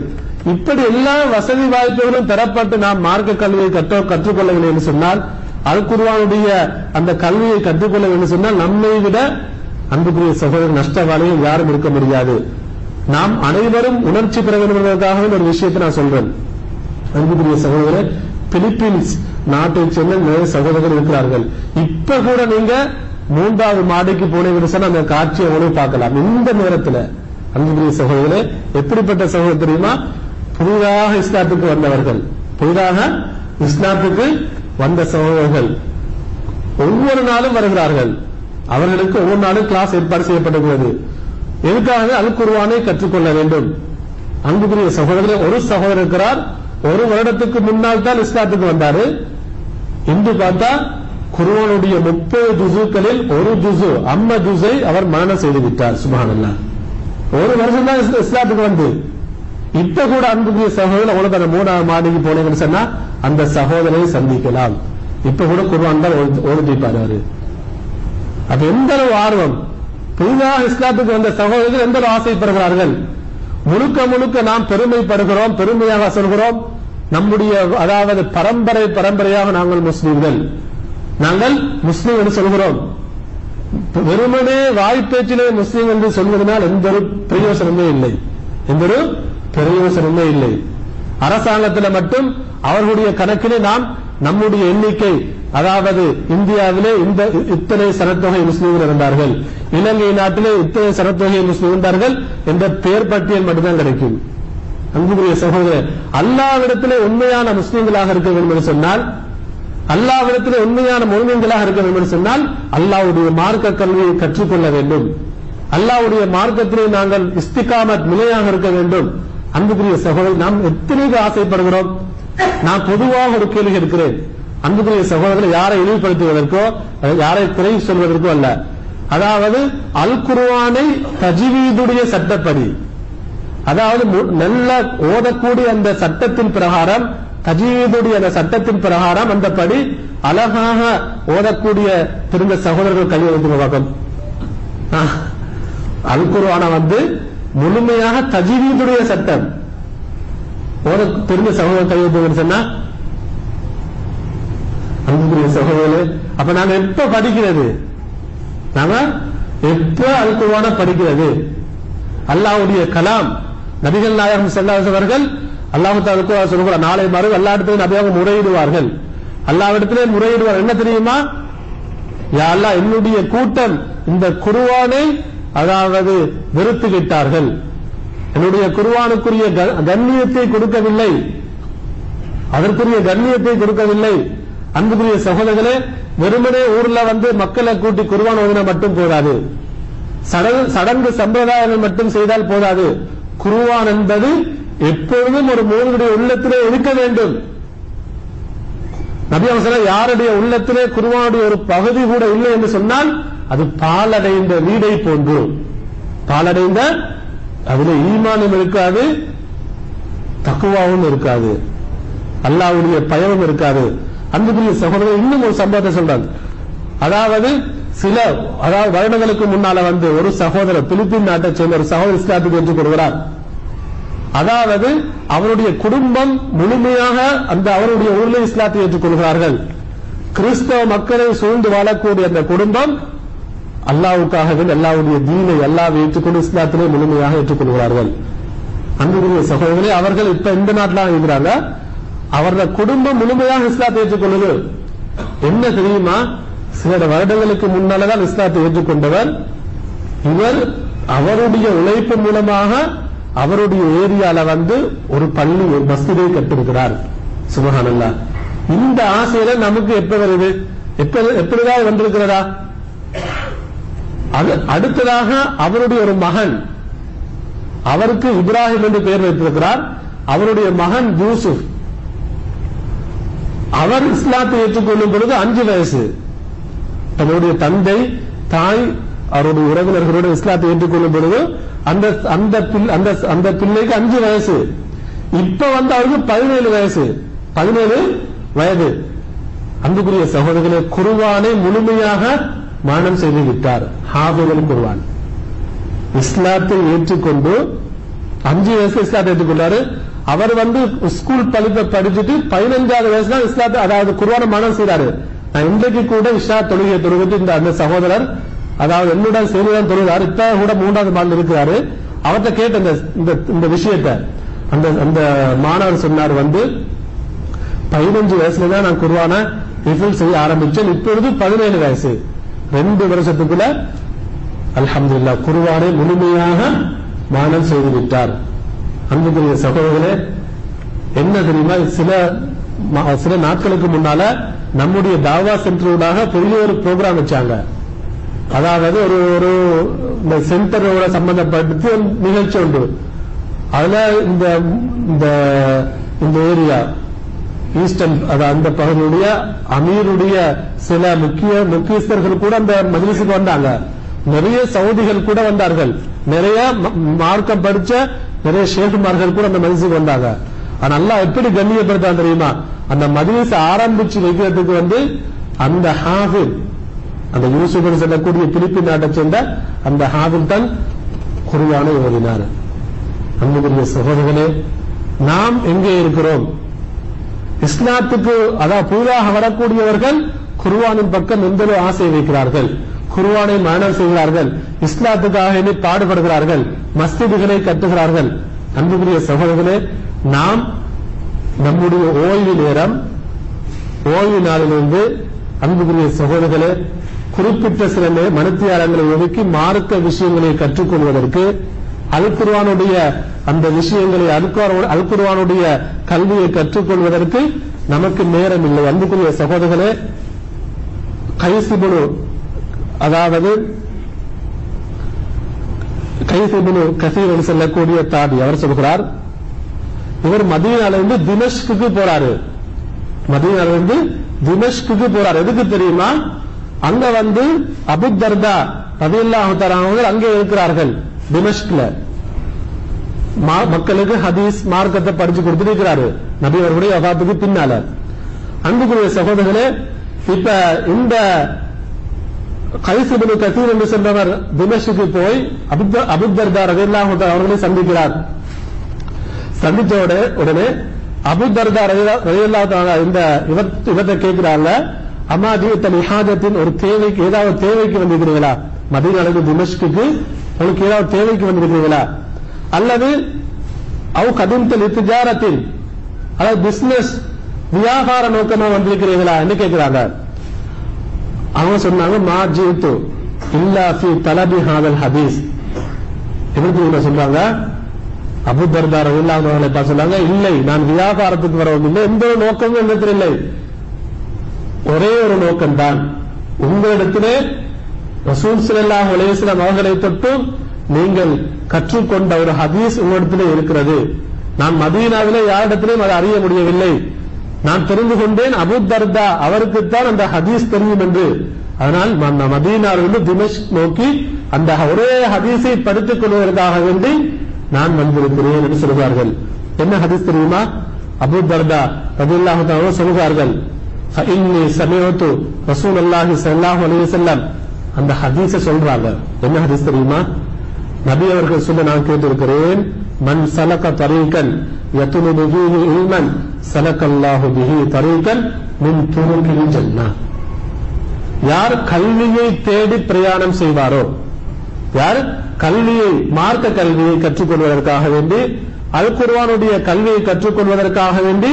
இப்படி எல்லா வசதி வாய்ப்புகளும் பெறப்பட்டு நாம் மார்க்க கல்வியை கற்று கற்றுக்கொள்ளவில்லை என்று சொன்னால் அல்குர்வானுடைய அந்த கல்வியை கற்றுக்கொள்ள வேண்டும் சொன்னால் நம்மை விட அன்புக்குரிய சகோதரர் நஷ்டவாளியும் யாரும் இருக்க முடியாது. நாம் அனைவரும் உணர்ச்சி பெற வேண்டும் ஒரு விஷயத்தை நான் சொல்றேன். அன்புக்குரிய சகோதரர் பிலிப்பீன்ஸ் நாட்டை சேர்ந்த நிறைய சகோதரர்கள் இருக்கிறார்கள். இப்ப கூட நீங்க மூன்றாவது மாடிக்கு போனீங்கன்னு சொன்னா அந்த காட்சியை உணவு பார்க்கலாம். இந்த நேரத்துல அன்புக்குரிய சகோதரர் எப்படிப்பட்ட சகோதரர் தெரியுமா? புதிதாக இஸ்லாத்துக்கு வந்தவர்கள். புதிதாக இஸ்லாத்துக்கு வந்த சகோதரர்கள். ஒவ்வொரு நாளும் வருகிறார்கள். அவர்களுக்கு ஒவ்வொரு நாளும் கிளாஸ் ஏற்பாடு செய்யப்படுகிறது எதுக்காக அல் குர்வானை கற்றுக்கொள்ள வேண்டும்? அன்புக்குரிய சகோதரர் ஒரு சகோதரர் இருக்கிறார். ஒரு வருடத்துக்கு முன்னால் தான் இஸ்லாத்துக்கு வந்தாரு. இன்று பார்த்தா குருவானுடைய முப்பது ஜுசுக்களில் ஒரு ஜுசு அம்ம ஜுஸை அவர் மரணம் செய்து விட்டார். சுபஹானல்லாஹ் ஒரு வருஷம் தான் இஸ்லாத்துக்கு வந்து. இப்ப கூட அன்புக்குரிய சகோதரர் உங்களுக்கு அந்த மூணாவது மாடிக்கு போனீங்கன்னு சொன்னா அந்த சகோதரரை சந்திக்கலாம். இப்ப கூட குருவான் தான் ஓதி- அவரு. அப்ப எந்த அளவு ஆர்வம்? புதிதாக இஸ்லாத்துக்கு வந்த சகோதரர்கள் எந்த ஆசைப்படுகிறார்கள்? முழுக்க முழுக்க நாம் பெருமைப்படுகிறோம் பெருமையாக சொல்கிறோம். நம்முடைய அதாவது பரம்பரை பரம்பரையாக நாங்கள் முஸ்லீம்கள். நாங்கள் முஸ்லீம் என்று சொல்கிறோம். வெறுமனே வாய்ப்பேச்சிலே முஸ்லீம் என்று சொல்வதனால் எந்த ஒரு பிரயோசனமே இல்லை. எந்த ஒரு பிரயோசனமே இல்லை. அரசாங்கத்தில் மட்டும் அவர்களுடைய கணக்கிலே நாம் நம்முடைய எண்ணிக்கை அதாவது இந்தியாவிலே இந்த இத்தனை சனத்தொகை முஸ்லீம்கள் இருந்தார்கள் இலங்கை நாட்டிலே இத்தனை சனத்தொகை முஸ்லீம் இருந்தார்கள் என்ற பெயர் பட்டியல் மட்டும்தான் கிடைக்கும். அன்புக்குரிய சகோதரர் அல்லாவிடத்திலே உண்மையான முஸ்லீம்களாக இருக்க வேண்டும் என்று சொன்னால் அல்லாவிடத்திலே உண்மையான முழுமைகளாக இருக்க வேண்டும் என்று சொன்னால் அல்லாவுடைய மார்க்க கல்வியை கற்றுக்கொள்ள வேண்டும். அல்லாவுடைய மார்க்கத்திலே நாங்கள் இஸ்திகாமத் நிலையாக இருக்க வேண்டும். அன்புக்குரிய சகோதரர் நாம் எத்தனைக்கு ஆசைப்படுகிறோம்? நான் பொதுவாக ஒரு கேள்வி இருக்கிறேன் அன்புக்குரிய சகோதரர்கள் யாரை இழிவுபடுத்துவதற்கோ யாரை குறை சொல்வதற்கோ அல்ல. அதாவது அல் குருவானை தஜ்வீதுடைய சட்டப்படி. அதாவது நல்ல ஓதக்கூடிய அந்த சட்டத்தின் பிரகாரம் தஜீதுடைய அந்த சட்டத்தின் பிரகாரம் அந்த படி அழகாக ஓதக்கூடிய திருந்த சகோதரர்கள் கல்வி வந்து அல் குருவான வந்து முழுமையாக தஜீதுடைய சட்டம். ஓத தெரிஞ்ச சகோதரர் கையை சொன்னா அன்புக்குரிய சகோதரர்களே அப்ப நாங்க எப்ப படிக்கிறது? நாம எப்ப அல் படிக்கிறது? அல்லாஹ்வுடைய கலாம் நபிகள் நாயகம் செல்லாதவர்கள் அல்லாஹு அல்லாஹ் தஆலா நாளை மறு எல்லா இடத்திலும் நபியாக முறையிடுவார்கள். அல்லாஹ்விடத்திலே முறையிடுவார். என்ன தெரியுமா? யா அல்லாஹ் என்னுடைய கூட்டம் இந்த குருவானை அதாவது வெறுத்து விட்டார்கள் என்னுடைய குருவானுக்குரிய க- கண்ணியத்தை கொடுக்கவில்லை. அதற்குரிய கண்ணியத்தை கொடுக்கவில்லை. அன்புக்குரிய சகோதரர்களே வெறுமனே ஊர்ல வந்து மக்களை கூட்டி குர்ஆன் ஓதினா மட்டும் போதாது. சடங்கு சடங்கு சம்பிரதாயங்கள் மட்டும் செய்தால் போதாது. குருவான் என்பது எப்பொழுதும் ஒரு மூவனுடைய உள்ளத்திலே இருக்க வேண்டும். நபி அவசரம் யாருடைய உள்ளத்திலே குருவானுடைய ஒரு பகுதி கூட இல்லை என்று சொன்னால் அது பாலடைந்த வீடை போன்று. பாலடைந்த அதுல ஈமானும் இருக்காது தக்குவாவும் இருக்காது. அல்லாவுடைய பயமும் இருக்காது. அன்புக்குரிய சகோதரர் இன்னும் ஒரு சம்பவத்தை சொல்றாங்க. அதாவது சில அதாவது வருடங்களுக்கு முன்னால வந்து ஒரு சகோதரர் பிலிப்பின் நாட்டை சேர்ந்த ஒரு சகோதரர் இஸ்லாத்துக்கு என்று கொடுக்கிறார். அதாவது அவருடைய குடும்பம் முழுமையாக அந்த அவருடைய ஊரில் இஸ்லாத்தை ஏற்றுக்கொள்கிறார்கள். கிறிஸ்தவ மக்களை சூழ்ந்து வாழக்கூடிய அந்த குடும்பம் அல்லாவுக்காகவே அல்லாவுடைய தீனை அல்லாவை ஏற்றுக்கொண்டு இஸ்லாத்திலே முழுமையாக ஏற்றுக்கொள்கிறார்கள். அன்புக்குரிய சகோதரர்களே அவர்கள் இப்ப இந்த நாட்டில் இருக்கிறாங்க. அவரது குடும்பம் முழுமையாக இஸ்லாத்தை ஏற்றுக்கொள்ளுது. என்ன தெரியுமா? சில வருடங்களுக்கு முன்னாலதான் இஸ்லாத்தை ஏற்றுக்கொண்டவர். இவர் அவருடைய உழைப்பு மூலமாக அவருடைய ஏரியால வந்து ஒரு பள்ளி ஒரு மஸ்ஜிதை கட்டிருக்கிறார். சுபஹானல்லா இந்த ஆசையில நமக்கு எப்ப வருது? எப்ப எப்படிதான் வந்திருக்கிறதா? அது அடுத்ததாக அவருடைய ஒரு மகன். அவருக்கு இப்ராஹிம் என்று பெயர் வைத்திருக்கிறார். அவருடைய மகன் யூசுப். அவர் இஸ்லாத்தை ஏற்றுக்கொள்ளும் பொழுது அஞ்சு வயசு. தன்னுடைய தந்தை தாய் அவருடைய உறவினர்களோடு இஸ்லாத்தை ஏற்றுக்கொள்ளும் பொழுது அந்த அந்த அந்த அந்த பிள்ளைக்கு அஞ்சு வயசு. இப்ப வந்து அவருக்கு பதினேழு வயசு. பதினேழு வயது. அன்புக்குரிய சகோதரர்களே குருவானை முழுமையாக மானம் செய்து விட்டார். ஹாபிதல் குருவான் இஸ்லாத்தை ஏற்றுக்கொண்டு அஞ்சு வயசு இஸ்லாத்தை ஏற்றுக்கொண்டாரு. அவர் வந்து ஸ்கூல் படிப்பை படிச்சுட்டு பதினஞ்சாவது வயசு தான் இஸ்லாத்தை அதாவது குருவான மனம் செய்றாரு நான் இன்றைக்கு கூட இஷா தொழுகையை தொழுகிட்டு இந்த அந்த சகோதரர் அதாவது என்னுடன் சேர்ந்துதான் தொழுகிறார் இப்ப கூட மூன்றாவது மாதம் இருக்கிறாரு. அவர்கிட்ட கேட்ட இந்த இந்த- இந்த விஷயத்தை அந்த அந்த மாணவர் சொன்னார் வந்து பதினஞ்சு வயசுல தான் நான் குருவான ரிஃபில் செய்ய ஆரம்பிச்சேன். இப்பொழுது பதினேழு வயசு. ரெண்டு வருஷத்துக்குள்ள அல்ஹம்துல்லா குருவானை முழுமையாக மானம் செய்து விட்டார். அன்புக்குரிய சகோதரர்களே என்ன தெரியுமா? சில சில நாட்களுக்கு முன்னால நம்முடைய தாவா சென்டரோடாக பெரிய ஒரு ப்ரோக்ராம் வச்சாங்க. அதாவது ஒரு ஒரு இந்த சென்டரோட சம்பந்தப்படுத்தி ஒரு நிகழ்ச்சி உண்டு. அதுல இந்த இந்த இந்த ஏரியா ஈஸ்டர்ன் அது அந்த பகுதியுடைய அமீருடைய சில முக்கிய முக்கியஸ்தர்கள் கூட அந்த மஜ்லிஸுக்கு வந்தாங்க. நிறைய சவுதிகள் கூட வந்தார்கள். நிறைய ம- மார்க்கம் படிச்ச நிறைய ஷேகுமார்கள் கூட அந்த மஜ்லிஸுக்கு வந்தாங்க. நல்லா எப்படி கண்ணியப்படுத்தான் தெரியுமா? அந்த மஜ்லிஸ் ஆரம்பிச்சு வைக்கிறதுக்கு வந்து அந்த ஹாஃபில் அந்த யூசுப் சொல்லக்கூடிய திருப்பி நாட்டை சேர்ந்த அந்த ஹாவில் தான் குருவானை ஓதினார். அன்புக்குரிய சகோதரர்களே நாம் எங்கே இருக்கிறோம்? இஸ்லாத்துக்கு அதாவது புதிதாக வரக்கூடியவர்கள் குருவானின் பக்கம் எந்த ஆசை வைக்கிறார்கள்? குருவானை மரணம் செய்கிறார்கள். இஸ்லாத்துக்காக எண்ணி பாடுபடுகிறார்கள். மஸ்திதுகளை கட்டுகிறார்கள். அன்புக்குரிய சகோதரர்களே நாம் நம்முடைய ஓய்வு நேரம் ஓய்வு நாளிலிருந்து அன்புக்குரிய சகோதரர்களே குறிப்பிட்ட சில மனத்தியாரங்களை ஒதுக்கி மார்க்க விஷயங்களை கற்றுக்கொள்வதற்கு அல்குர்வானுடைய அந்த விஷயங்களை அல்குர்வானுடைய கல்வியை கற்றுக்கொள்வதற்கு நமக்கு நேரம் இல்லை. அன்புக்குரிய சகோதரர்களே கைசிபுனு அதாவது கைசிபுனு கசீர் என்று செல்லக்கூடிய தாபி அவர் சொல்கிறார் இவர் மதியனாலிருந்து திமஷ்குக்கு போறாரு. மதியனாலிருந்து திமஷ்குக்கு போறாரு. எதுக்கு தெரியுமா? அங்க வந்து அபு தர்தா ரதியல்லாஹு அங்கே இருக்கிறார்கள் திமஷ்க்ல. மா- மக்களுக்கு ஹதீஸ் மார்க்கத்தை படிச்சு கொடுத்திருக்கிறாரு. நபி அவர்களுடைய வஃபாத்துக்கு பின்னால. அன்புக்குரிய சகோதரர்களே இப்ப இந்த கைசுபின் கசீர் என்று சொன்னவர் திமஷுக்கு போய் அபுத்தர்தா ரதியல்லாஹு அவர்களை சந்திக்கிறார். சந்தித்த உடனே அபுத்தர்தா அபுதர்தா இந்த இவர் இவர்கிட்ட கேட்கிறாங்க அம்மா ஜீவத்தன் இஹாஜத்தின் ஒரு தேவைக்கு ஏதாவது தேவைக்கு வந்திருக்கிறீங்களா மதீனாவுக்கு திமஷ்குக்கு உங்களுக்கு ஏதாவது தேவைக்கு வந்திருக்கிறீங்களா அல்லது அவு கதிம்தல் இத்திஜாரத்தின் அதாவது பிசினஸ் வியாபார நோக்கமா வந்திருக்கிறீர்களா என்று கேட்கிறாங்க. அவங்க சொன்னாங்க மா ஜீத்து இல்லா ஃபி தலபி ஹாதல் ஹதீஸ். எப்படி தெரியுமா சொல்றாங்க? அபு தர்தார் இல்லாதவர்களை பார்த்து சொன்னாங்க இல்லை நான் வியாபாரத்துக்கு வரவில்லை எந்த ஒரு நோக்கமும் என்னத்தில் இல்லை. ஒரே ஒரு நோக்கம்தான். உங்களிடத்திலே ரசூல் ஸல்லல்லாஹு அலைஹி வஸல்லம் அவர்களை தொட்டு நீங்கள் கற்றுக்கொண்ட ஒரு ஹதீஸ் உங்களிடத்திலே இருக்கிறது. நான் மதீனாவிலே யாரிடத்திலும் அதை அறிய முடியவில்லை. நான் தெரிந்து கொண்டேன் அபு தர்தா அவருக்குத்தான் அந்த ஹதீஸ் தெரியும் என்று. அதனால் நான் மதீனாவிலிருந்து திமேஷ் நோக்கி அந்த ஒரே ஹதீஸை படித்துக் கொள்வதற்காக வேண்டி நான் வந்திருக்கிறேன் என்று சொல்கிறார்கள். என்ன ஹதீஸ் தெரியுமா? அபு தர்தா ரதியல்லாஹு சொல்கிறார்கள். ஃபஇன்னி சமிஅத்து ரசூலுல்லாஹி ஸல்லல்லாஹு அலைஹி வஸல்லம் அந்த ஹதீச சொல்றாங்க. என்ன ஹதீஸ் தெரியுமா? நபி அவர்கள் சொல்ல நான் கேட்டிருக்கிறேன் மன் சலக்க தரீகன் யத்துலுபு ஃபீஹி இல்மன் சலகல்லாஹு பிஹி தரீகன் மின் துருகில் ஜன்னா. யார் கல்வியை தேடி பிரயாணம் செய்வாரோ யார் கல்வியை மார்க்க கல்வியை கற்றுக்கொள்வதற்காக வேண்டி அல் குர்வானுடைய கல்வியை கற்றுக்கொள்வதற்காக வேண்டி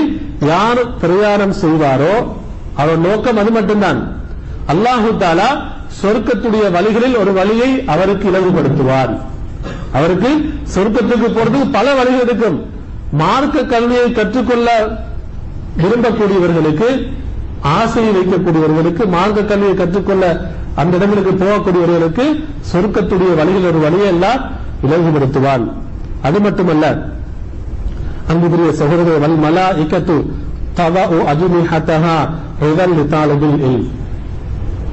யார் பிரயாணம் செய்வாரோ அவர் நோக்கம் அது மட்டும்தான். அல்லாஹு தாலா சொர்க்கத்துடைய வழிகளில் ஒரு வழியை அவருக்கு இலகுபடுத்துவார். அவருக்கு சொர்க்கத்துக்கு போறதுக்கு பல வழிகள் இருக்கும். மார்க்க கல்வியை கற்றுக்கொள்ள விரும்பக்கூடியவர்களுக்கு ஆசை வைக்கக்கூடியவர்களுக்கு மார்க்க கல்வியை கற்றுக்கொள்ள அந்த இடங்களுக்கு போகக்கூடியவர்களுக்கு சொர்க்கத்துடைய வழியில் ஒரு வழியை எல்லாம் இலகுபடுத்துவான். அது மட்டுமல்ல அன்புக்குரிய சகோதரர் வல் மலா இக்கத்து தவஉ அஜுனிஹத்தஹா ரிதல் லிதாலிபில் இல்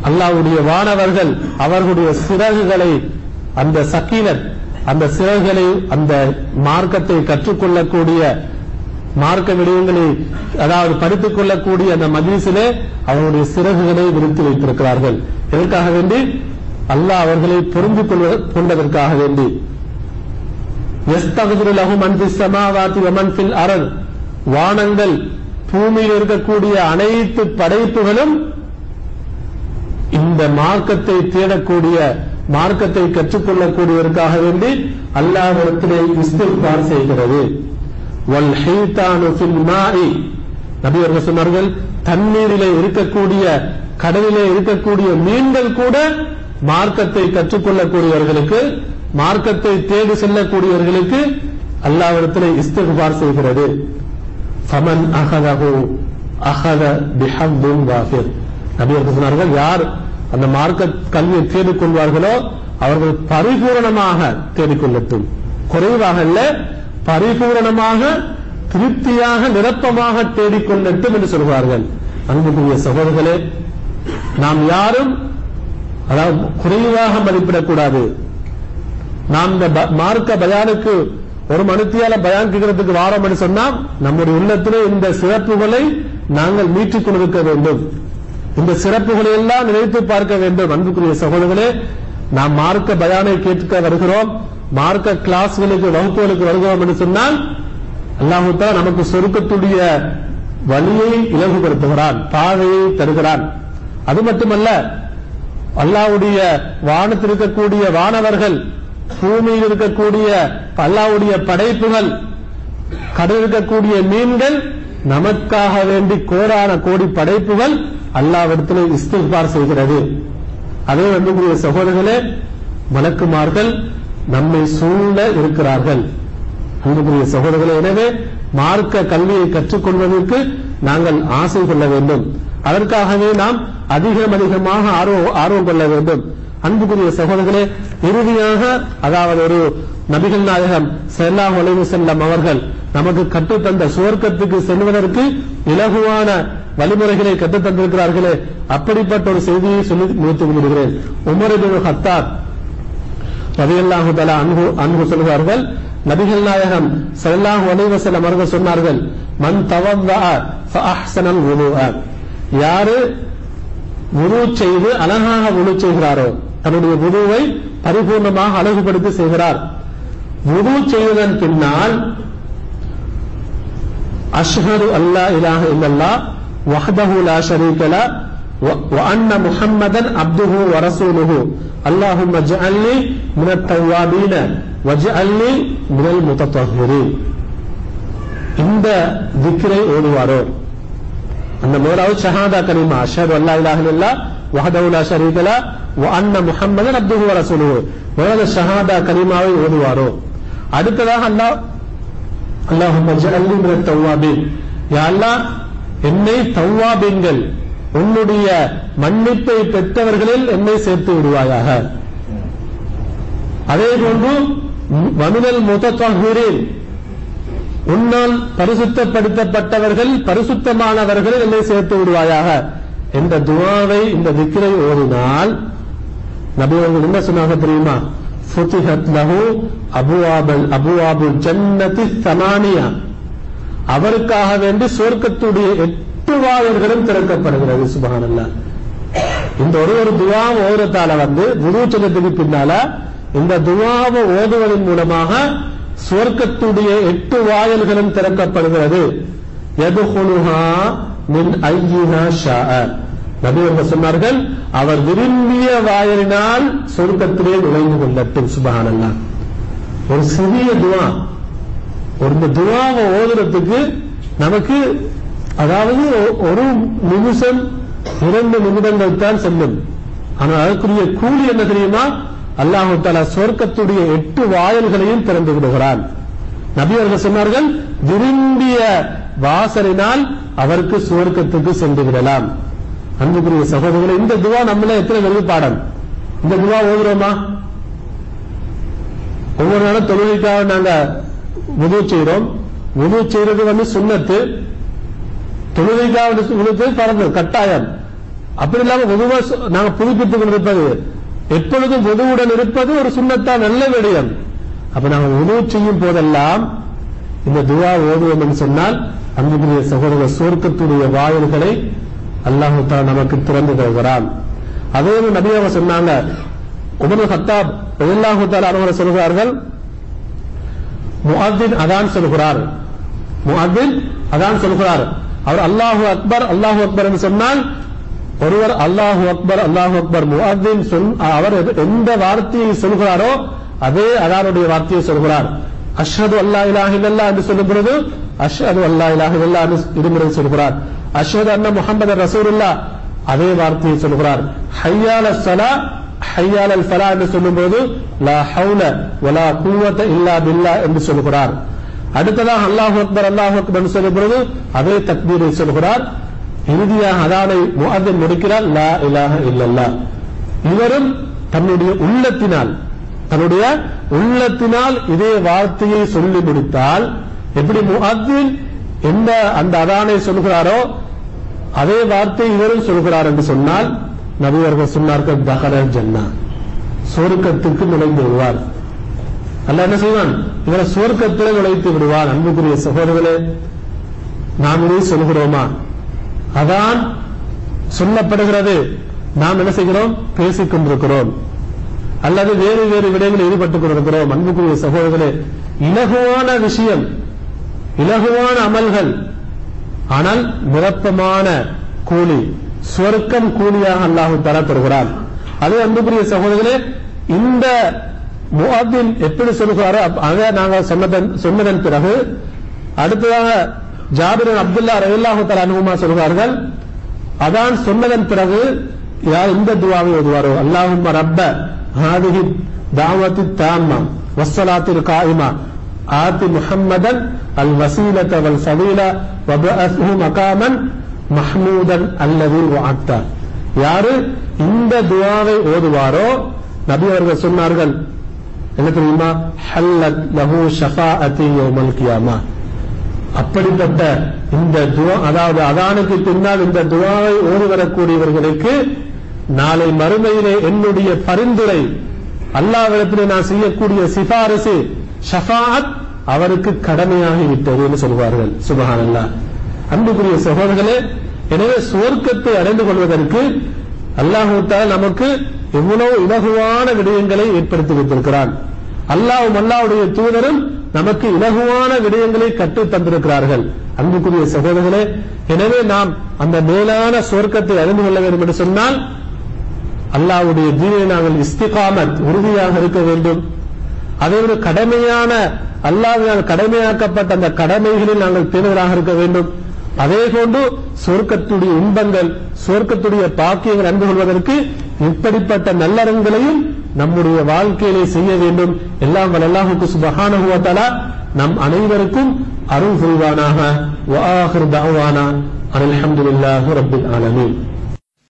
அல்லாஹ்வுடைய வானவர்கள் அவர்களுடைய சிறகுகளை அந்த சக்கீனத் அந்த சிறகுகளை அந்த மார்க்கத்தை கற்றுக்கொள்ளக்கூடிய மார்க்க விடயங்களை அதாவது படித்துக் கொள்ளக்கூடிய அந்த மஜ்லிஸிலே அவருடைய சிறகுகளை விரித்து வைத்திருக்கிறார்கள். எதற்காக வேண்டி? அல்லாஹ் அவர்களை புரிந்து கொள்வ- கொண்டதற்காக வேண்டி. எஸ் தகுதியில் மன் ஃபிஸ் சமாவாதி வ மன் அரண். வானங்கள் பூமியில் இருக்கக்கூடிய அனைத்து படைப்புகளும் இந்த மார்க்கத்தை தேடக்கூடிய மார்க்கத்தை கற்றுக்கொள்ளக்கூடியவருக்காக வேண்டி அல்லாஹ்விடத்திலே இஸ்திக்பார் செய்கிறது. வல் ஹீதானு ஃபில் மாஇ நபி அவர்கள் சொன்னார்கள் தண்ணீரிலே இருக்கக்கூடிய கடலிலே இருக்கக்கூடிய மீன்கள் கூட மார்க்கத்தை கற்றுக்கொள்ளக்கூடியவர்களுக்கு மார்க்கத்தை தேடி செல்லக்கூடியவர்களுக்கு அல்லாவிடத்திலே இஸ்திக்பார் செய்கிறது. ஃபமன் அகதகு அகத பிஹம்துன் வாஃபிர் நபி சொன்னார்கள் யார் அந்த மார்க்க கல்வியை தேடிக்கொள்வார்களோ அவர்கள் பரிபூரணமாக தேடிக்கொள்ளட்டும் குறைவாக அல்ல பரிபூரணமாக திருப்தியாக நிரப்பமாக தேடிக்கொள்ளட்டும் என்று சொல்கிறார்கள் அன்புக்குரிய சகோதரர்களே நாம் யாரும் அதாவது குறைவாக மதிப்பிடக்கூடாது. நாம் இந்த ப- மார்க்க பயானுக்கு ஒரு மனுத்தியால பயான் கேட்கறதுக்கு வாரம் என்று சொன்னால் நம்முடைய உள்ளத்திலே இந்த சிறப்புகளை நாங்கள் மீட்டுக் கொண்டிருக்க வேண்டும். இந்த சிறப்புகளை எல்லாம் நினைத்து பார்க்க வேண்டும். அன்புக்குரிய சகோதரர்களே நாம் மார்க்க பயானை கேட்க வருகிறோம். மார்க்க கிளாஸ்களுக்கு வகுப்புகளுக்கு வருகிறோம் என்று சொன்னால் அல்லாஹுத்தா நமக்கு சொருக்கத்துடைய வழியை இலகுபடுத்துகிறான் பாதையை தருகிறான். அது மட்டுமல்ல அல்லாவுடைய வானத்தில் இருக்கக்கூடிய வானவர்கள் பூமியில் இருக்கக்கூடிய பல்லாவுடைய படைப்புகள் கடலில் இருக்கக்கூடிய மீன்கள் நமக்காக வேண்டி கோடான கோடி படைப்புகள் அல்லாவிடத்தில் இஸ்திஃபார் செய்கிறது. அதே வந்து சகோதரர்களே மலக்குமார்கள் நம்மை சூழ இருக்கிறார்கள். அன்புக்குரிய சகோதரர்களே எனவே மார்க்க கல்வியை கற்றுக்கொள்வதற்கு நாங்கள் ஆசை கொள்ள வேண்டும். அதற்காகவே நாம் அதிகம் அதிகமாக ஆர்வம் ஆர்வம் கொள்ள வேண்டும். அன்புக்குரிய சகோதரர்களே இறுதியாக அதாவது ஒரு நபிகள் நாயகம் செல்லா ஒளிவு செல்லம் அவர்கள் நமக்கு கற்றுத்தந்த சுவர்க்கத்துக்கு செல்வதற்கு இலகுவான வழிமுறைகளை கற்றுத் தந்திருக்கிறார்களே அப்படிப்பட்ட ஒரு செய்தியை சொல்லி முடித்துக் விடுகிறேன் உமர் ஹத்தார் ஹத்தாப் தலா அன்பு அன்பு சொல்கிறார்கள் நபிகள் நாயகம் ஸல்லல்லாஹு அலைஹி வஸல்லம் அவர்கள் சொன்னார்கள் மன் தவந்தா யாரு வுது செய்து அழகாக வுது செய்கிறாரோ தன்னுடைய வுதுவை பரிபூர்ணமாக அழகுபடுத்தி செய்கிறார் வுது செய்ததன் பின்னால் அஷ்ஹது அல்லா இலாஹ இல்லல்லாஹ் வஹ்தஹு லா ஷரீக லா وأن محمدا عبده ورسوله اللهم اجعلني من التوابين واجعلني من المتطهرين இந்த திக்ரை ஓதுவாரோ அந்த முதலாவது ஷஹாதா கலிமா அஷ்ஹது அல்லா இலாஹ இல்லா வஹதவுலா ஷரீகலா வ அன்ன முஹம்மதன் அப்துஹு வ ரசூலுஹு முதலாவது ஷஹாதா கலிமாவை ஓதுவாரோ அடுத்ததாக அல்லாஹ் அல்லாஹும்ம ஜஅல்னி மினத் தவ்வாபீன் யா அல்லாஹ் என்னை தவ்வாபீன்கள் உன்னுடைய மன்னிப்பை பெற்றவர்களில் என்னை சேர்த்து விடுவாயாக அதே போன்று மனுதல் முத்தத்வஹீரின் உன்னால் பரிசுத்தப்படுத்தப்பட்டவர்கள் பரிசுத்தமானவர்கள் என்னை சேர்த்து விடுவாயாக. என்ற துவாவை இந்த திக்ரை ஓதினால் நபி அவர்கள் என்ன சொன்னாங்க தெரியுமா? ஃபுதிஹத் லஹு அபுவாபல் அபுவாபுல் ஜன்னதி சமானியா. அவருக்காக வேண்டி சொர்க்கத்துடைய எட்டு வாயில்களும் திறக்கப்படுகிறது சுபஹானல்லாஹ் இந்த ஒரு ஒரு துவா ஓதுறதால வந்து விருச்சனத்துக்கு பின்னால இந்த துவாவை ஓதுவதன் மூலமாக சுவர்க்கத்துடைய எட்டு வாயல்களும் திறக்கப்படுகிறது. எதுகுலுஹா மின் ஐயிஹா ஷாஅ. நபி சொன்னார்கள் அவர் விரும்பிய வாயலினால் சொர்க்கத்திலே நுழைந்து கொள்ளட்டும் சுபஹானல்லாஹ். ஒரு சிறிய துவா. ஒரு இந்த துவாவை ஓதுறதுக்கு நமக்கு அதாவது ஒரு நிமிஷம் இரண்டு நிமிடங்கள் தான் செல்லும். ஆனால் அதற்குரிய கூலி என்ன தெரியுமா? அல்லாஹு தாலா சொர்க்கத்துடைய எட்டு வாயில்களையும் திறந்து விடுகிறான். நபி அவர்கள் சொன்னார்கள் விரும்பிய வாசலினால் அவருக்கு சுவர்க்கத்துக்கு சென்று விடலாம். அன்புக்குரிய சகோதரர்களே இந்த துவா நம்மள எத்தனை வெள்ளி பாடம்? இந்த துவா ஓதுறோமா? ஒவ்வொரு நாளும் தொழுகைக்காக நாங்க உதவு செய்யறோம் உதவு செய்யறது வந்து சுண்ணத்து. தொழுகைக்காக உதவு பறந்து கட்டாயம். அப்படி இல்லாம உதவ நாங்க புதுப்பித்துக் கொண்டிருப்பது எப்பொழுதும் உதவுடன் இருப்பது ஒரு சுண்ணத்தா நல்ல விடயம். அப்ப நாங்க உதவு செய்யும் போதெல்லாம் இந்த துவா ஓதுவோம் என்று சொன்னால் அன்புக்குரிய சகோதர சுவர்க்கத்துடைய வாயில்களை அல்லாஹு நமக்கு திறந்து தருகிறான். அதே போல நபி அவங்க சொன்னாங்க உமர் ஹத்தாப் ரலியல்லாஹு தஆலா சொல்கிறார்கள் முஹத்தின் அதான் சொல்கிறார். முஹத்தின் அதான் சொல்கிறார். அவர் அல்லாஹு அக்பர் அல்லாஹு அக்பர் என்று சொன்னால் ஒருவர் அல்லாஹு அக்பர் அல்லாஹு அக்பர் முஅத்தின் சொல் அவர் எந்த வார்த்தையை சொல்கிறாரோ அதே அதானுடைய வார்த்தையை சொல்கிறார். அஷ்ஹது அல்லா இலாஹ என்று சொல்லும் பொழுது அஷ்ஹது அல்லா இலாஹ என்று இருமுறை சொல்கிறார். அஷ்ஹது அன்ன முஹம்மது ரசூலுல்லாஹ் அதே வார்த்தையை சொல்கிறார். ஹையால சலா ஹையால் அல் ஃபலா என்று சொல்லும்போது லா ஹவுல வலா குவத்த இல்லா பில்லா என்று சொல்கிறார். அடுத்ததாக அல்லாஹ் அக்பர் அல்லாஹ் அக்பர் என்று சொல்லும் பொழுது அதே தக்பீரை சொல்கிறார். இறுதியாக அதானை முஅத்தின் முடிக்கிறார் லா இலாக இல்லல்லா இவரும் தன்னுடைய உள்ளத்தினால் தன்னுடைய உள்ளத்தினால் இதே வார்த்தையை சொல்லி முடித்தால் எப்படி முஅத்தின் எந்த அந்த அதானை சொல்கிறாரோ அதே வார்த்தை இவரும் சொல்கிறார் என்று சொன்னால் நபியர்கள் சொன்னார்கள் தகர ஜன்னா. சொர்க்கத்துக்கு நுழைந்து விடுவார். அல்ல என்ன செய்வான்? இவரை சுவர்க்கத்திலே நுழைத்து விடுவார். அன்புக்குரிய சகோதரர்களே நாம் இதை சொல்கிறோமா? அதான் சொல்லப்படுகிறது. நாம் என்ன செய்கிறோம்? பேசிக் கொண்டிருக்கிறோம். அல்லது வேறு வேறு விடயங்களில் ஈடுபட்டுக் கொண்டிருக்கிறோம். அன்புக்குரிய சகோதரர்களே இலகுவான விஷயம் இலகுவான அமல்கள் ஆனால் நிரப்பமான கூலி சொர்க்கம் கூலியாக அல்லாஹு தர தருகிறான். அது அன்புக்குரிய சகோதரர்களே இந்த முஅத்தின் எப்படி சொல்கிறாரோ அதை நாங்கள் சொன்னதன் சொன்னதன் பிறகு அடுத்ததாக ஜாபிர் அப்துல்லா ரவில்லாஹு தலா அனுகுமா சொல்கிறார்கள் அதான் சொன்னதன் பிறகு யார் இந்த துவாவை ஓதுவாரோ அல்லாஹும் ரப்ப ஹாதிஹி தாவத்தி தாம்மா வஸ்ஸலாத்தில் காயிமா ஆத்தி முஹம்மதன் அல் வசீலத வல் ஃபதீல வபஅஸ்ஹு மகாமன் மஹ்மூதன் அல்லது வஅத்தா யாரு இந்த துவாவை ஓதுவாரோ நபி அவர்கள் சொன்னார்கள் என்ன தெரியுமா ஹல்லத் லஹு ஷஃபாஅத்தி யௌமல் கியாமா அப்படிப்பட்ட இந்த துவா அதாவது அதானுக்கு பின்னால் இந்த துவாவை ஓடி வரக்கூடியவர்களுக்கு நாளை மறுமையிலே என்னுடைய பரிந்துரை அல்லாவிடத்திலே நான் செய்யக்கூடிய சிபாரிசு ஷஃபாத் அவருக்கு கடமையாகி விட்டது என்று சொல்வார்கள். சுபஹான் அல்லா அன்புக்குரிய சகோதரர்களே எனவே சுவர்க்கத்தை அடைந்து கொள்வதற்கு அல்லாஹு நமக்கு எவ்வளவு இலகுவான விடயங்களை ஏற்படுத்தி வைத்திருக்கிறான் அல்லாவும் அல்லாஹ்வுடைய தூதரும் நமக்கு இலகுவான விடயங்களை கற்றுத் தந்திருக்கிறார்கள். அன்புக்குரிய சகோதரர்களே எனவே நாம் அந்த மேலான சுவர்க்கத்தை அறிந்து கொள்ள வேண்டும் என்று சொன்னால் அல்லாஹ்வுடைய தீனை நாங்கள் இஸ்திகாமத் உறுதியாக இருக்க வேண்டும். அதைவிட கடமையான அல்லாவினால் கடமையாக்கப்பட்ட அந்த கடமைகளில் நாங்கள் பேணுவராக இருக்க வேண்டும். அதே போன்று சொர்க்கத்துடைய இன்பங்கள் சொர்க்கத்துடைய பாக்கியங்கள் அன்பு கொள்வதற்கு இப்படிப்பட்ட நல்லறங்களையும் நம்முடைய வாழ்க்கையிலே செய்ய வேண்டும். எல்லாம் வல்லாஹுக்கு அல்லாஹுக்கு நம் அனைவருக்கும் அருள் புரிவானாக. வ ஆகிர் தஅவானா. ஆலமீன்.